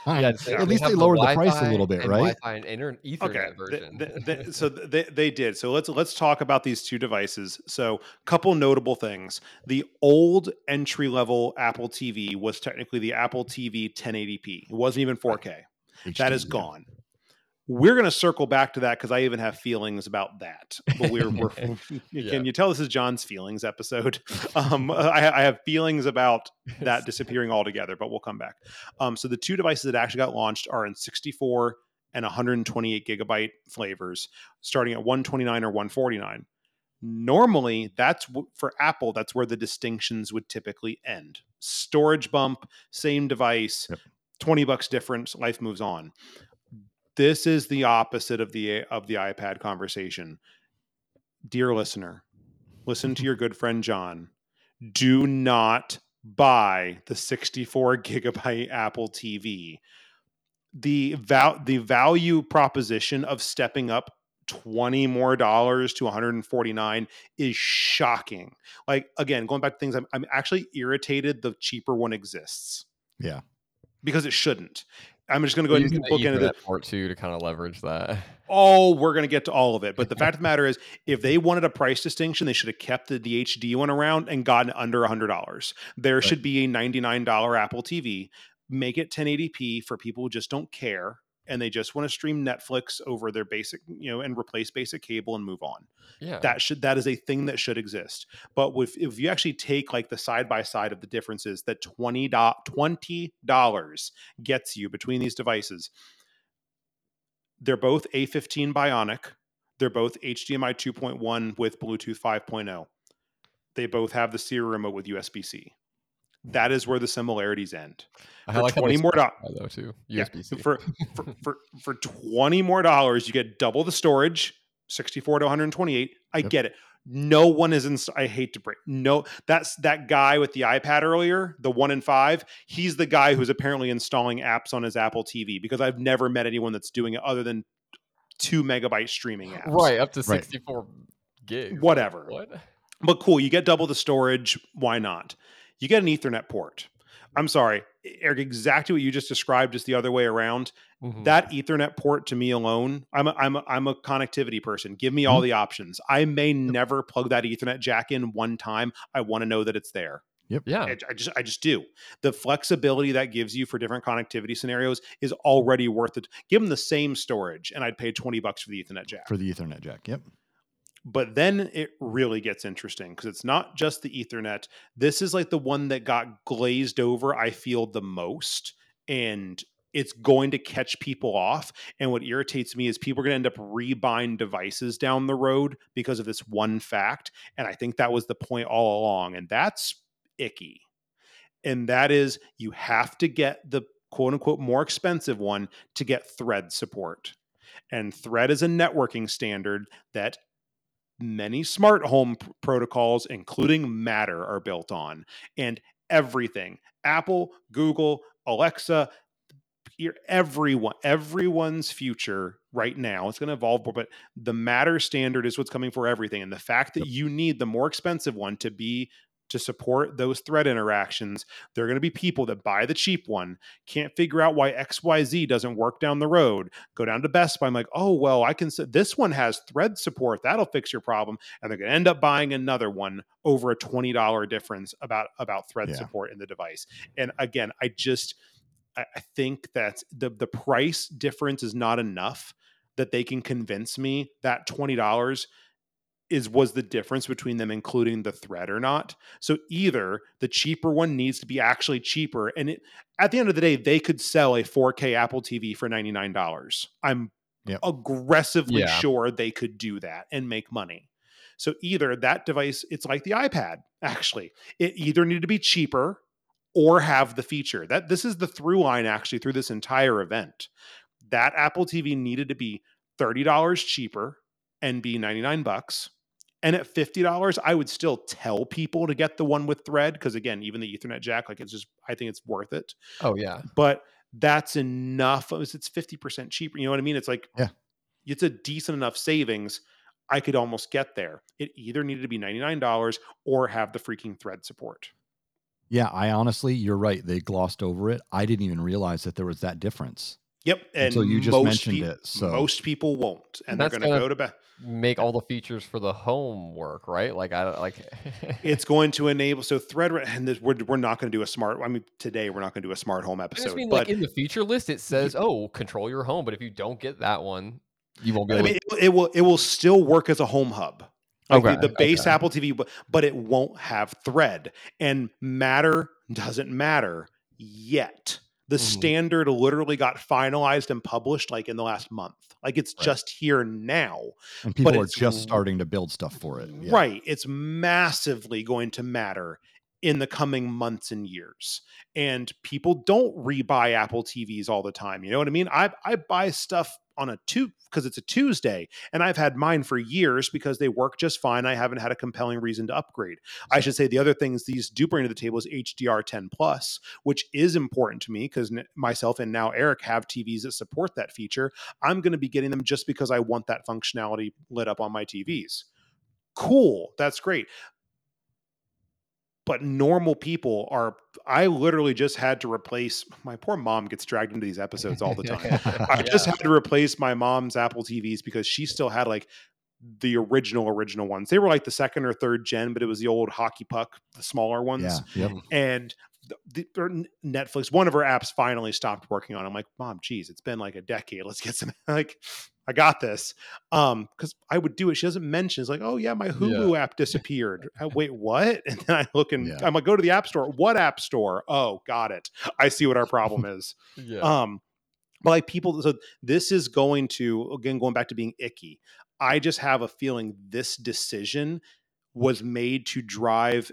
time. Yeah, At least they lowered the price a little bit, right? Wi-Fi and inter- Ethernet okay th- version. th- th- so they, they did so let's let's talk about these two devices so couple notable things the old entry level apple tv was technically the apple tv 1080p it wasn't even 4k that HD, is yeah. We're going to circle back to that because i even have feelings about that but we're, we're Yeah. can you tell this is john's feelings episode um I, I have feelings about that disappearing altogether, but we'll come back. Um, so the two devices that actually got launched are in 64 and 128 gigabyte flavors, starting at 129 or 149. Normally, that's for Apple. That's where the distinctions would typically end. Storage bump, same device, Yep. 20 bucks difference. Life moves on. This is the opposite of the of the iPad conversation. Dear listener, listen to your good friend John. Do not buy the 64 gigabyte Apple TV. The val- the value proposition of stepping up 20 more dollars to 149 is shocking. Like again, going back to things I'm, I'm actually irritated the cheaper one exists. Yeah. Because it shouldn't. I'm just going to go ahead and book into the port too to kind of leverage that. Oh, we're going to get to all of it. But the fact of the matter is, if they wanted a price distinction, they should have kept the, the HD one around and gotten under $100. There should be a $99 Apple TV. Make it 1080p for people who just don't care and they just want to stream Netflix over their basic, you know, and replace basic cable and move on. Yeah. That should that is a thing that should exist. But with, if you actually take like the side by side of the differences that 20 dollars gets you between these devices, they're both A15 Bionic. They're both HDMI 2.1 with Bluetooth 5.0. They both have the Siri remote with USB C. That is where the similarities end. I For like twenty more dollars, specify, though too. USB-C. for, for for for twenty more dollars, you get double the storage, sixty four to one hundred twenty eight. I Yep. get it. No one is in. I hate to break. No, that's that guy with the iPad earlier, the one in five. He's the guy who's apparently installing apps on his Apple TV because I've never met anyone that's doing it other than two megabyte streaming apps. right up to Right. 64 gigs. Whatever. What? But cool, you get double the storage. Why not? You get an Ethernet port. I'm sorry, Eric. Exactly what you just described is the other way around. Mhm. That Ethernet port to me alone, I'm a, I'm a, I'm a connectivity person. Give me all the options. I may never plug that Ethernet jack in one time. I want to know that it's there. Yep. Yeah. I, I just I just do. The flexibility that gives you for different connectivity scenarios is already worth it. Give them the same storage, and I'd pay twenty bucks for the Ethernet jack. for the Ethernet jack. Yep. But then it really gets interesting because it's not just the ethernet this is like the one that got glazed over i feel the most and it's going to catch people off and what irritates me is people are going to end up rebuying devices down the road because of this one fact and i think that was the point all along and that's icky and that is you have to get the quote unquote more expensive one to get thread support and thread is a networking standard that many smart home p- protocols, including Matter, are built on. And everything Apple, Google, Alexa, everyone, everyone's future right now, it's going to evolve, but the Matter standard is what's coming for everything. And the fact that you need the more expensive one to be to support those thread interactions, there are going to be people that buy the cheap one, can't figure out why XYZ doesn't work down the road, go down to Best Buy. I'm like, oh, well, I can, this one has thread support. That'll fix your problem. And they're going to end up buying another one over a $20 difference about, about thread Yeah. support in the device. And again, I just, I, I think that the, the price difference is not enough that they can convince me that $20 is was the difference between them including the thread or not. So either the cheaper one needs to be actually cheaper, and it, at the end of the day, they could sell a 4K Apple TV for ninety nine dollars. I'm Yep. aggressively Yeah. sure they could do that and make money. So either that device, it's like the iPad. Actually, it either needed to be cheaper or have the feature. That this is the through line actually through this entire event. That Apple TV needed to be thirty dollars cheaper and be ninety nine bucks. And at fifty dollars, I would still tell people to get the one with thread because again, even the Ethernet jack, like it's just, I think it's worth it. Oh yeah. But that's enough. It's it's fifty percent cheaper. You know what I mean? It's like, Yeah. it's a decent enough savings. I could almost get there. It either needed to be ninety nine dollars or have the freaking thread support. Yeah, I honestly, you're right. They glossed over it. I didn't even realize that there was that difference. Yep. And Until you just most mentioned peop- it, so- most people won't, and, And they're going to go to bed. Make all the features for the home work, right? Like I like. It's going to enable so thread, and this, we're we're not going to do a smart. I mean, today we're not going to do a smart home I episode, just mean, but like in the feature list, it says, "Oh, control your home," but if you don't get that one, you won't be I mean, it, it will it will still work as a home hub. Like Okay, the, the base okay. Apple TV, but but it won't have thread. And Matter doesn't matter yet. The Mhm. standard literally got finalized and published like in the last month. Like it's Right. just here now. And people are just starting to build stuff for it. Yeah. Right. It's massively going to matter in the coming months and years. And people don't rebuy Apple TVs all the time. You know what I mean? I I buy stuff on a two because it's a Tuesday, and I've had mine for years because they work just fine. I haven't had a compelling reason to upgrade. I should say the other things these do bring to the table is HDR10 plus, which is important to me because myself and now Eric have TVs that support that feature. I'm going to be getting them just because I want that functionality lit up on my TVs cool that's great but normal people are i literally just had to replace my poor mom gets dragged into these episodes all the time i just had to replace my mom's apple tvs because she still had like the original original ones they were like the second or third gen but it was the old hockey puck the smaller ones Yeah. Yep. and the, Netflix, one of her apps finally stopped working on. it. I'm like, Mom, geez, it's been like a decade. Let's get some like I got this. Um, because I would do it. She doesn't mention. It's like, oh yeah, my Hulu app disappeared. I, wait, what? And then I look and Yeah. I'm like, go to the app store. What app store? Oh, got it. I see what our problem is. Yeah. Um, but like people, so this is going to again going back to being icky. I just have a feeling this decision was made to drive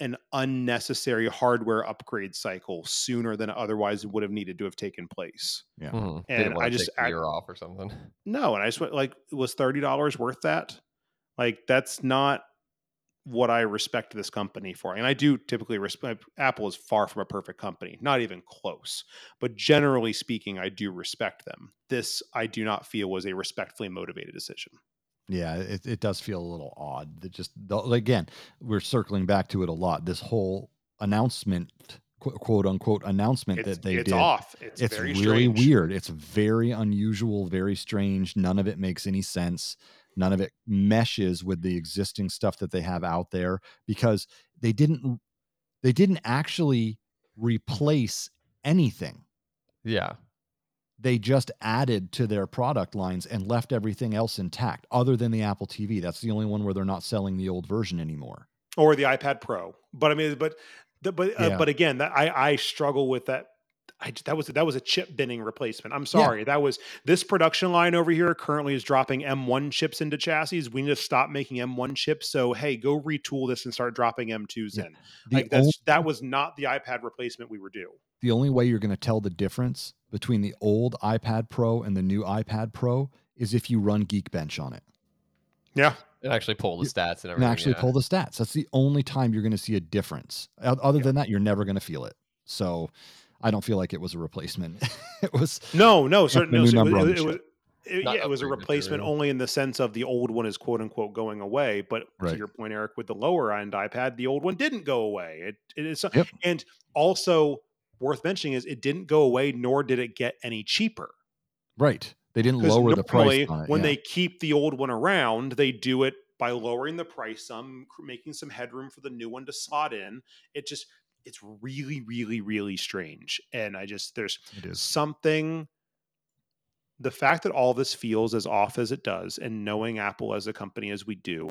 an unnecessary hardware upgrade cycle sooner than otherwise would have needed to have taken place. Mhm. and I just take the act- year off or something. No, and I just went like, was thirty dollars worth that? Like, that's not what I respect this company for. And I do typically respect Apple is far from a perfect company, not even close. But generally speaking, I do respect them. This I do not feel was a respectfully motivated decision. Yeah, it, it does feel a little odd. That just the, again, we're circling back to it a lot. This whole announcement, quote unquote announcement It's, that they it's did. off. It's, it's very really strange. weird. It's very unusual, very strange. None of it makes any sense. None of it meshes with the existing stuff that they have out there because they didn't they didn't actually replace anything. Yeah. They just added to their product lines and left everything else intact other than the Apple TV. That's the only one where they're not selling the old version anymore. or the iPad Pro. But I mean, but the, but uh, Yeah. but again, that I I struggle with that. I that was that was a chip binning replacement. I'm sorry, that was this production line over here currently is dropping M1 chips into chassis. We need to stop making M1 chips. So hey, go retool this and start dropping M2s Yeah. in. The Like that's only- that was not the iPad replacement we were due. The only way you're going to tell the difference between the old iPad Pro and the new iPad Pro is if you run Geekbench on it Yeah, And actually pull the stats and and everything. actually yeah. pull the stats. That's the only time you're going to see a difference. Other Yeah. than that, you're never going to feel it. So I don't feel like it was a replacement. it was no, no, certainly. No, so number it, on it, was. It, yeah, it was a replacement really. only in the sense of the old one is quote unquote going away. But to Right. your point, Eric, with the lower end iPad, the old one didn't go away. It, it is, Yep. and also worth mentioning is it didn't go away, nor did it get any cheaper. right. They didn't lower the price it. when yeah. they keep the old one around, they do it by lowering the price some, making some headroom for the new one to slot in. It just, it's really, really, really strange. And I just, there's something the fact that all this feels as off as it does and knowing apple as a company as we do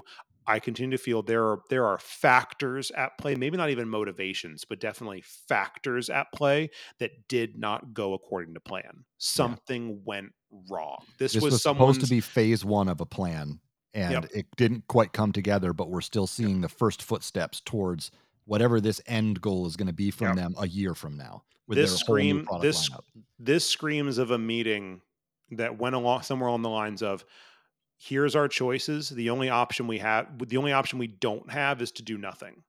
i continue to feel there are there are factors at play maybe not even motivations but definitely factors at play that did not go according to plan something went wrong this, This was, was supposed to be phase one of a plan, and Yep. it didn't quite come together. But we're still seeing the first footsteps towards whatever this end goal is going to be from Yep. them a year from now. With This their whole new scream- this- lineup. this screams of a meeting that went along somewhere on the lines of here's our choices the only option we have the only option we don't have is to do nothing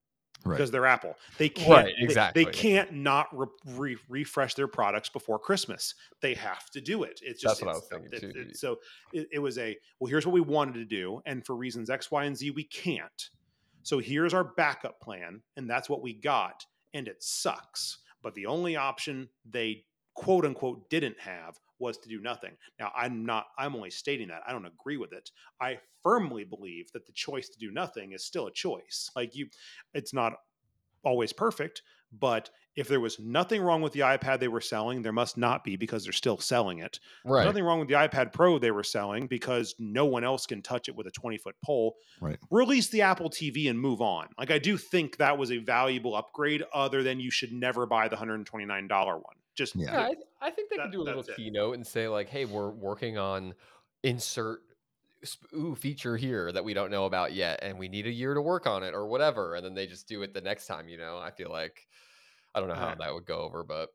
Right. because they're Apple. They can't. Right, they- exactly. They, can't not re- re- refresh their products before Christmas. They have to do it. It's just That's what I was thinking, it- too. it- so it, it was a well. Here's what we wanted to do, and for reasons X, Y, and Z, we can't. So here's our backup plan, and that's what we got, and it sucks. But the only option they quote unquote didn't have was to do nothing. Now I'm not. I'm only stating that. I don't agree with it. I firmly believe that the choice to do nothing is still a choice. Like you, it's not always perfect, but if there was nothing wrong with the iPad they were selling, there must not be because they're still selling it. There's Right. nothing wrong with the iPad Pro they were selling because no one else can touch it with a 20 foot pole. Right. Release the Apple TV and move on. Like, I do think that was a valuable upgrade, other than you should never buy the $129 one. Just, Yeah. Yeah, I, I think they That- could do a little that's it. keynote and say like, "Hey, we're working on insert ooh feature here that we don't know about yet, and we need a year to work on it or whatever." And then they just do it the next time. You know, I feel like I don't know how Yeah. that would go over, but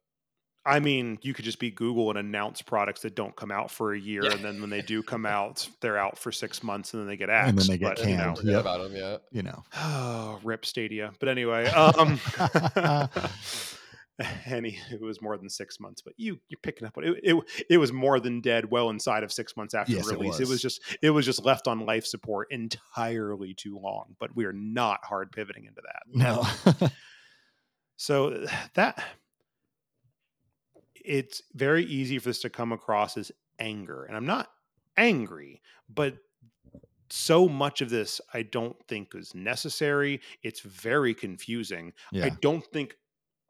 I mean, you could just be Google and announce products that don't come out for a year, Yeah. and then when they do come out, they're out for six months, and then they get axed. And then they get but, you know, canned. forget Yep. about them. Yeah, You know. Oh, rip Stadia. But anyway, um any it was more than six months, but you you're picking up it. It, it was more than dead well inside of six months after Yes, release. It was. was. just it was just left on life support entirely too long. But we are not hard pivoting into that. No. So that it's very easy for this to come across as anger. And I'm not angry, but so much of this I don't think is necessary. It's very confusing. yeah. I don't think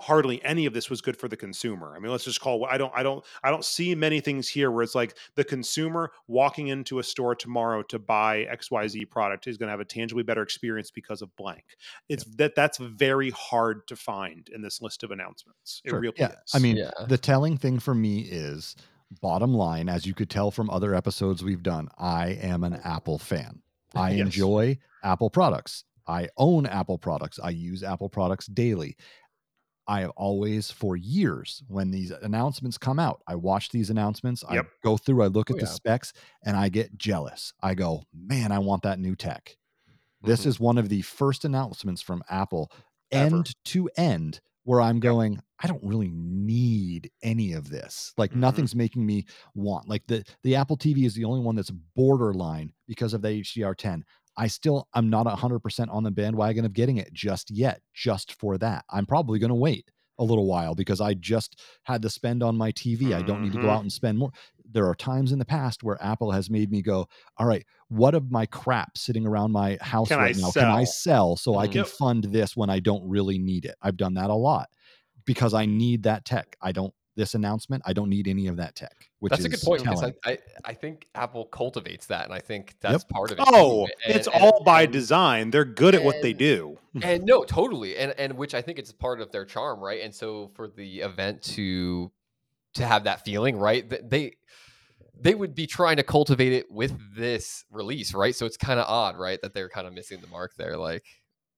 hardly any of this was good for the consumer. I mean, let's just call I don't I don't I don't see many things here where it's like the consumer walking into a store tomorrow to buy XYZ product is going to have a tangibly better experience because of blank. It's that that's very hard to find in this list of announcements. It Sure. really yeah. is. I mean, Yeah. the telling thing for me is bottom line, as you could tell from other episodes we've done, I am an Apple fan. I Yes. enjoy Apple products. I own Apple products. I use Apple products daily. I have always, for years, when these announcements come out, I watch these announcements. Yep. I go through, I look at Oh, the yeah. specs, and I get jealous. I go, man, I want that new tech. This Mhm. is one of the first announcements from Apple, Ever. end to end, where I'm going, I don't really need any of this. Like Mhm. nothing's making me want. Like the the Apple TV is the only one that's borderline because of the HDR10. I still I'm not 100% on the bandwagon of getting it just yet, just for that. I'm probably going to wait a little while because I just had to spend on my TV. I don't need to go Mhm. out and spend more. There are times in the past where Apple has made me go, all right, what of my crap sitting around my house Can right I now can I sell? sell so I Mhm. can fund this when I don't really need it? I've done that a lot because I need that tech. I don't this announcement, I don't need any of that tech, which That's is a good point because. I, I I think Apple cultivates that, and I think that's part of it. Oh, too. it's And- all by design. They're good at what they do. and no totally and and which i think it's part of their charm right and so for the event to to have that feeling right they they would be trying to cultivate it with this release right so it's kind of odd right that they're kind of missing the mark there like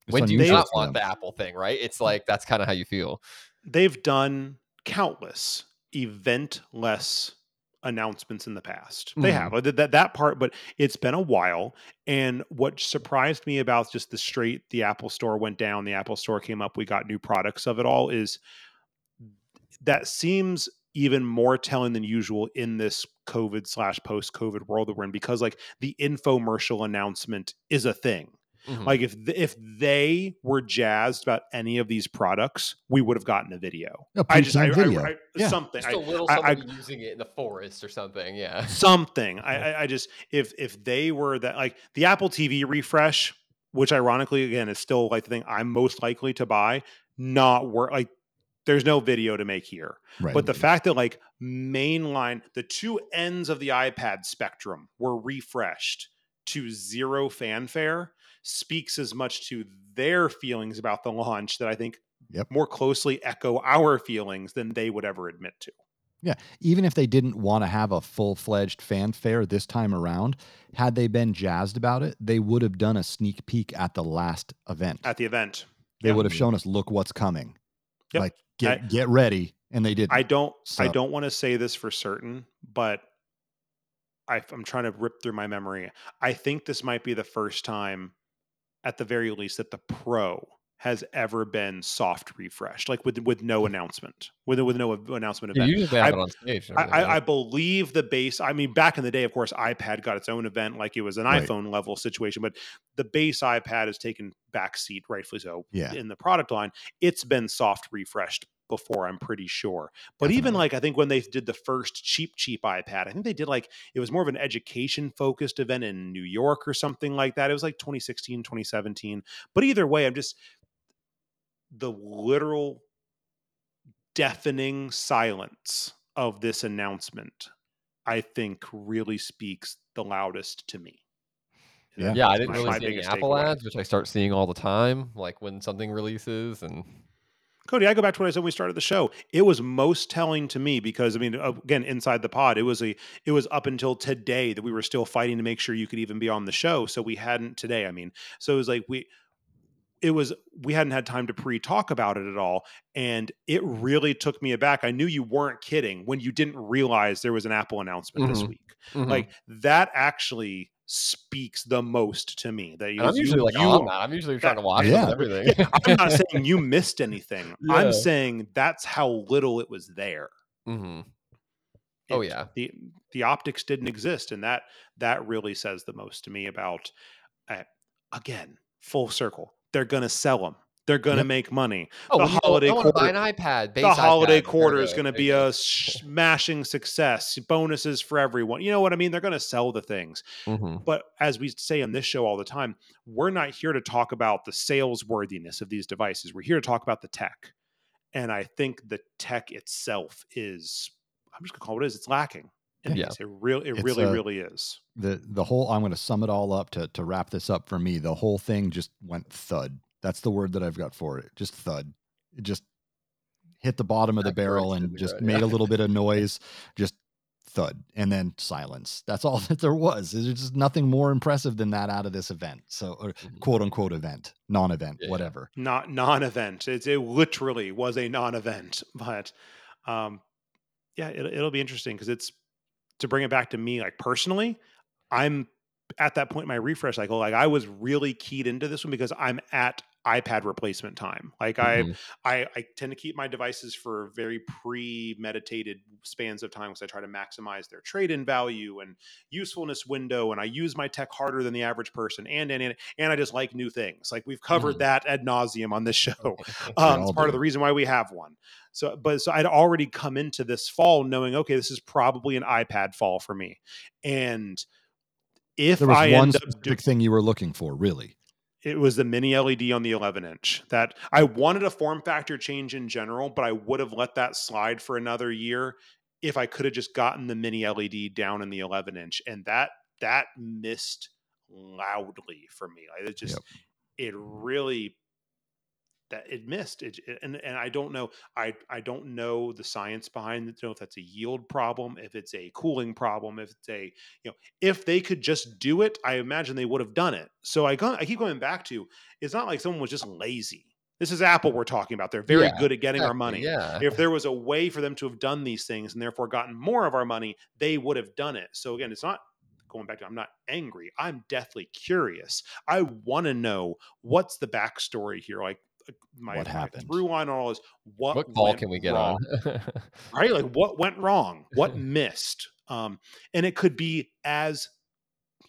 It's when do you not want them. the apple thing right it's like that's kind of how you feel They've done countless eventless announcements in the past. They Mhm. have Like, that that part, but it's been a while. And what surprised me about just the straight the Apple Store went down, the Apple Store came up, we got new products of it all is that seems even more telling than usual in this COVID slash post COVID world that we're in because like the infomercial announcement is a thing. Mhm. Like if th- if they were jazzed about any of these products, we would have gotten a video. A I just I, pre-planned I- video. I- Yeah. something just I- a little I- I- somebody using it in the forest or something yeah something. I, I I just if if they were that like the Apple TV refresh, which ironically again is still like the thing I'm most likely to buy, not work like there's no video to make here. Right. But the fact that like mainline the two ends of the iPad spectrum were refreshed to zero fanfare speaks as much to their feelings about the launch that I think Yep. more closely echo our feelings than they would ever admit to. Yeah. Even if they didn't want to have a full-fledged fanfare this time around, had they been jazzed about it, they would have done a sneak peek at the last event. At the event, they Yep. would have shown us, look what's coming. Yep. Like get I- get ready, and they didn't. I don't I don't want to say this for certain, but I, I'm trying to rip through my memory. I think this might be the first time, at the very least, that the Pro has ever been soft refreshed, like with with no announcement, with with no announcement of Yeah, that. usually have I- it on stage I, I, I believe the base. I mean, back in the day, of course, iPad got its own event, like it was an Right. iPhone level situation. But the base iPad has taken backseat, rightfully so, Yeah. in the product line. It's been soft refreshed before, I'm pretty sure. But even like I think when they did the first cheap, cheap iPad, I think they did like it was more of an education focused event in New York or something like that. It was like 2016, 2017. But either way, I'm just the literal deafening silence of this announcement, I think really speaks the loudest to me. Yeah. Yeah, I didn't really see any Apple takeaway. ads, which I start seeing all the time, like when something releases, and Cody, I go back to what I said when we started the show. It was most telling to me because I mean, uh, again, inside the pod, it was a it was up until today that we were still fighting to make sure you could even be on the show. So we hadn't today. I mean, so it was like we it was we hadn't had time to pre-talk about it at all and it really took me aback i knew you weren't kidding when you didn't realize there was an apple announcement this Mhm. week Mhm. like that actually speaks the most to me that you, I'm usually you- like you- on that. I'm usually trying to watch Yeah. everything. yeah, i'm not saying you missed anything Yeah. i'm saying that's how little it was there hmm Oh yeah. the the optics didn't exist and that that really says the most to me about uh, again full circle they're gonna sell them they're gonna Yep. make money Oh, the holiday I to buy an iPad. The holiday iPad. quarter is going to be a smashing success bonuses for everyone you know what i mean they're going to sell the things Mhm. but as we say on this show all the time we're not here to talk about the sales worthiness of these devices we're here to talk about the tech and I think the tech itself is I'm just gonna call it what it is. It's lacking. It Yeah. is. It real it It's, really uh, really is. the the whole i'm going to sum it all up to to wrap this up for me the whole thing just went thud that's the word that i've got for it just thud it just hit the bottom of the barrel and just made a little bit of noise just thud and then silence that's all that there was there's just nothing more impressive than that out of this event so or Mhm. quote unquote event non-event yeah. whatever Not non-event. It's it literally was a non-event, but um, yeah, it, it'll be interesting because it's to bring it back to me like personally. I'm at that point in my refresh cycle. Like I was really keyed into this one because I'm at iPad replacement time. Like I Mhm. I, I tend to keep my devices for very premeditated spans of time because I try to maximize their trade-in value and usefulness window. And I use my tech harder than the average person. And and and, and I just like new things. Like we've covered Mhm. that ad nauseum on this show. Um, it's part of the reason why we have one. So, but so I'd already come into this fall knowing, okay, this is probably an iPad fall for me. And if there was I one end up doing specific thing you were looking for really it was the mini LED on the 11 inch that I wanted a form factor change in general, but I would have let that slide for another year if I could have just gotten the mini LED down in the 11 inch. And that, that missed loudly for me. Like it just, it really, that it missed it, it- and and I don't know I I don't know the science behind it to know if that's a yield problem if it's a cooling problem if it's a you know if they could just do it I imagine they would have done it so I go I keep going back to it's not like someone was just lazy this is Apple we're talking about they're very Yeah, good at getting our money Yeah. if there was a way for them to have done these things and therefore gotten more of our money, they would have done it. So again, it's not going back to I'm not angry. I'm deathly curious. I want to know what's the backstory here. Like my, What my happened? through line on all is what what call can we get wrong? on? right? Like what went wrong? What missed? Um, and it could be as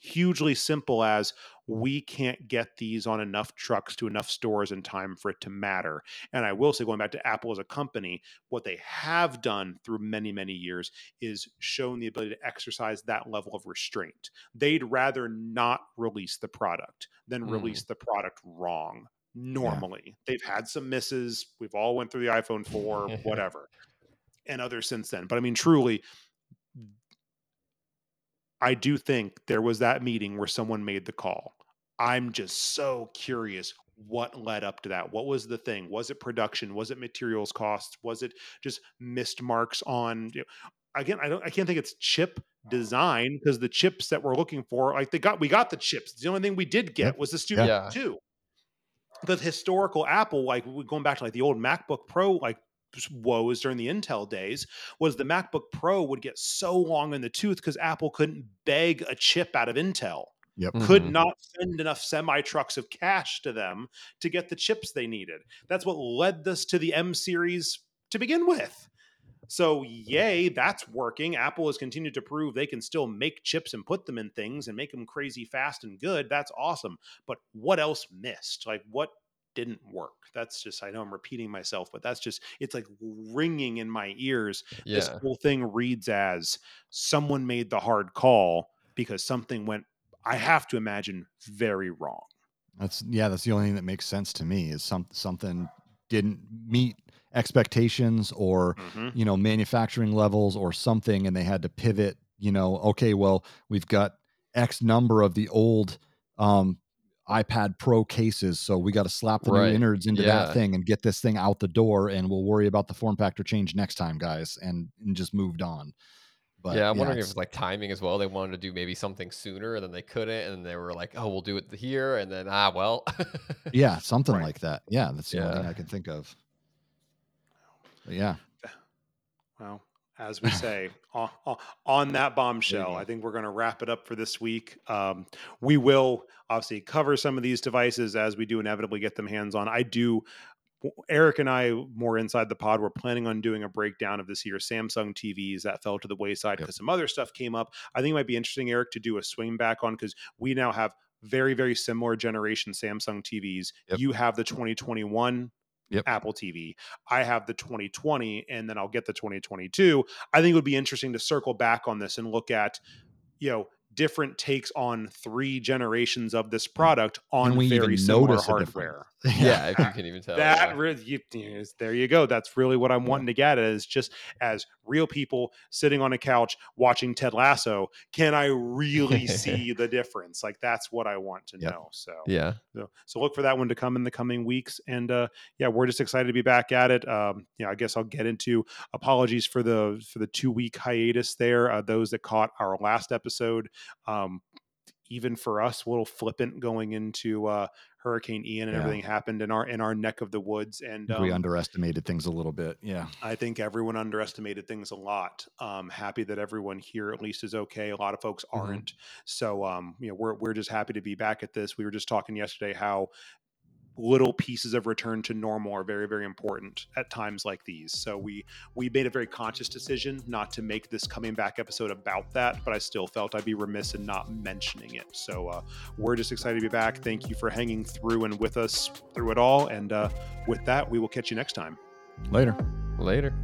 hugely simple as we can't get these on enough trucks to enough stores in time for it to matter. And I will say, going back to Apple as a company, what they have done through many, many years is shown the ability to exercise that level of restraint. They'd rather not release the product than Mm. release the product wrong. Normally, they've had some misses. We've all went through the iPhone 4, whatever, and others since then. But I mean, truly, I do think there was that meeting where someone made the call. I'm just so curious what led up to that. What was the thing? Was it production? Was it materials costs? Was it just missed marks on you know, again, I don't I can't think it's chip design because the chips that we're looking for, like they got we got the chips. The only thing we did get was the Studio Yeah. 2. The historical Apple, like going back to like the old MacBook Pro, like woes during the Intel days, was the MacBook Pro would get so long in the tooth because Apple couldn't beg a chip out of Intel yep could Mhm. not send enough semi trucks of cash to them to get the chips they needed. That's what led this to the M series to begin with. So, yay, that's working. Apple has continued to prove they can still make chips and put them in things and make them crazy fast and good. That's awesome. But what else missed? Like, what didn't work? That's just, I know I'm repeating myself, but that's just, it's like ringing in my ears this whole thing reads as someone made the hard call because something went i have to imagine very wrong That's yeah, that's the only thing that makes sense to me is some something didn't meet expectations or you know manufacturing levels or something and they had to pivot, you know, okay, well, we've got x number of the old um iPad Pro cases, so we got to slap the Right. new innards into Yeah. that thing and get this thing out the door and we'll worry about the form factor change next time, guys, and, and just moved on. But yeah, I'm wondering if it's- like timing as well. They wanted to do maybe something sooner, and then they couldn't, and they were like, "Oh, we'll do it here," and then ah, well, yeah, something Right. like that. Yeah, that's the only thing I can think of. Yeah, well as we say on, on that bombshell i think we're going to wrap it up for this week um, we will obviously cover some of these devices as we do inevitably get them hands on i do Eric and I, more inside the pod, we're planning on doing a breakdown of this year's Samsung TVs that fell to the wayside Yep. because some other stuff came up. I think it might be interesting, Eric, to do a swing back on because we now have very, very similar generation Samsung TVs. Yep. You have the 2021 Yep. Apple TV. I have the 2020, and then I'll get the 2022. I think it would be interesting to circle back on this and look at, you know, different takes on three generations of this product on very similar hardware. Yeah, if you can even tell. that yeah. really you, there you go that's really what i'm Yeah. wanting to get at is just as real people sitting on a couch watching ted lasso can i really see the difference like that's what i want to Yep. know so yeah. so, so look for that one to come in the coming weeks and uh yeah we're just excited to be back at it um you know i guess i'll get into apologies for the for the two week hiatus there uh, those that caught our last episode um even for us a little flippant going into uh hurricane ian and Yeah. everything happened in our in our neck of the woods and think we um, underestimated things a little bit. Yeah. I think everyone underestimated things a lot. Um, happy that everyone here at least is okay. A lot of folks Mhm. aren't. So um, you know, we're we're just happy to be back at this. We were just talking yesterday how little pieces of return to normal are very very important at times like these. So we we made a very conscious decision not to make this coming back episode about that, but I still felt I'd be remiss in not mentioning it. So uh, we're just excited to be back. Thank you for hanging through and with us through it all. And uh, with that, we will catch you next time. Later. Later.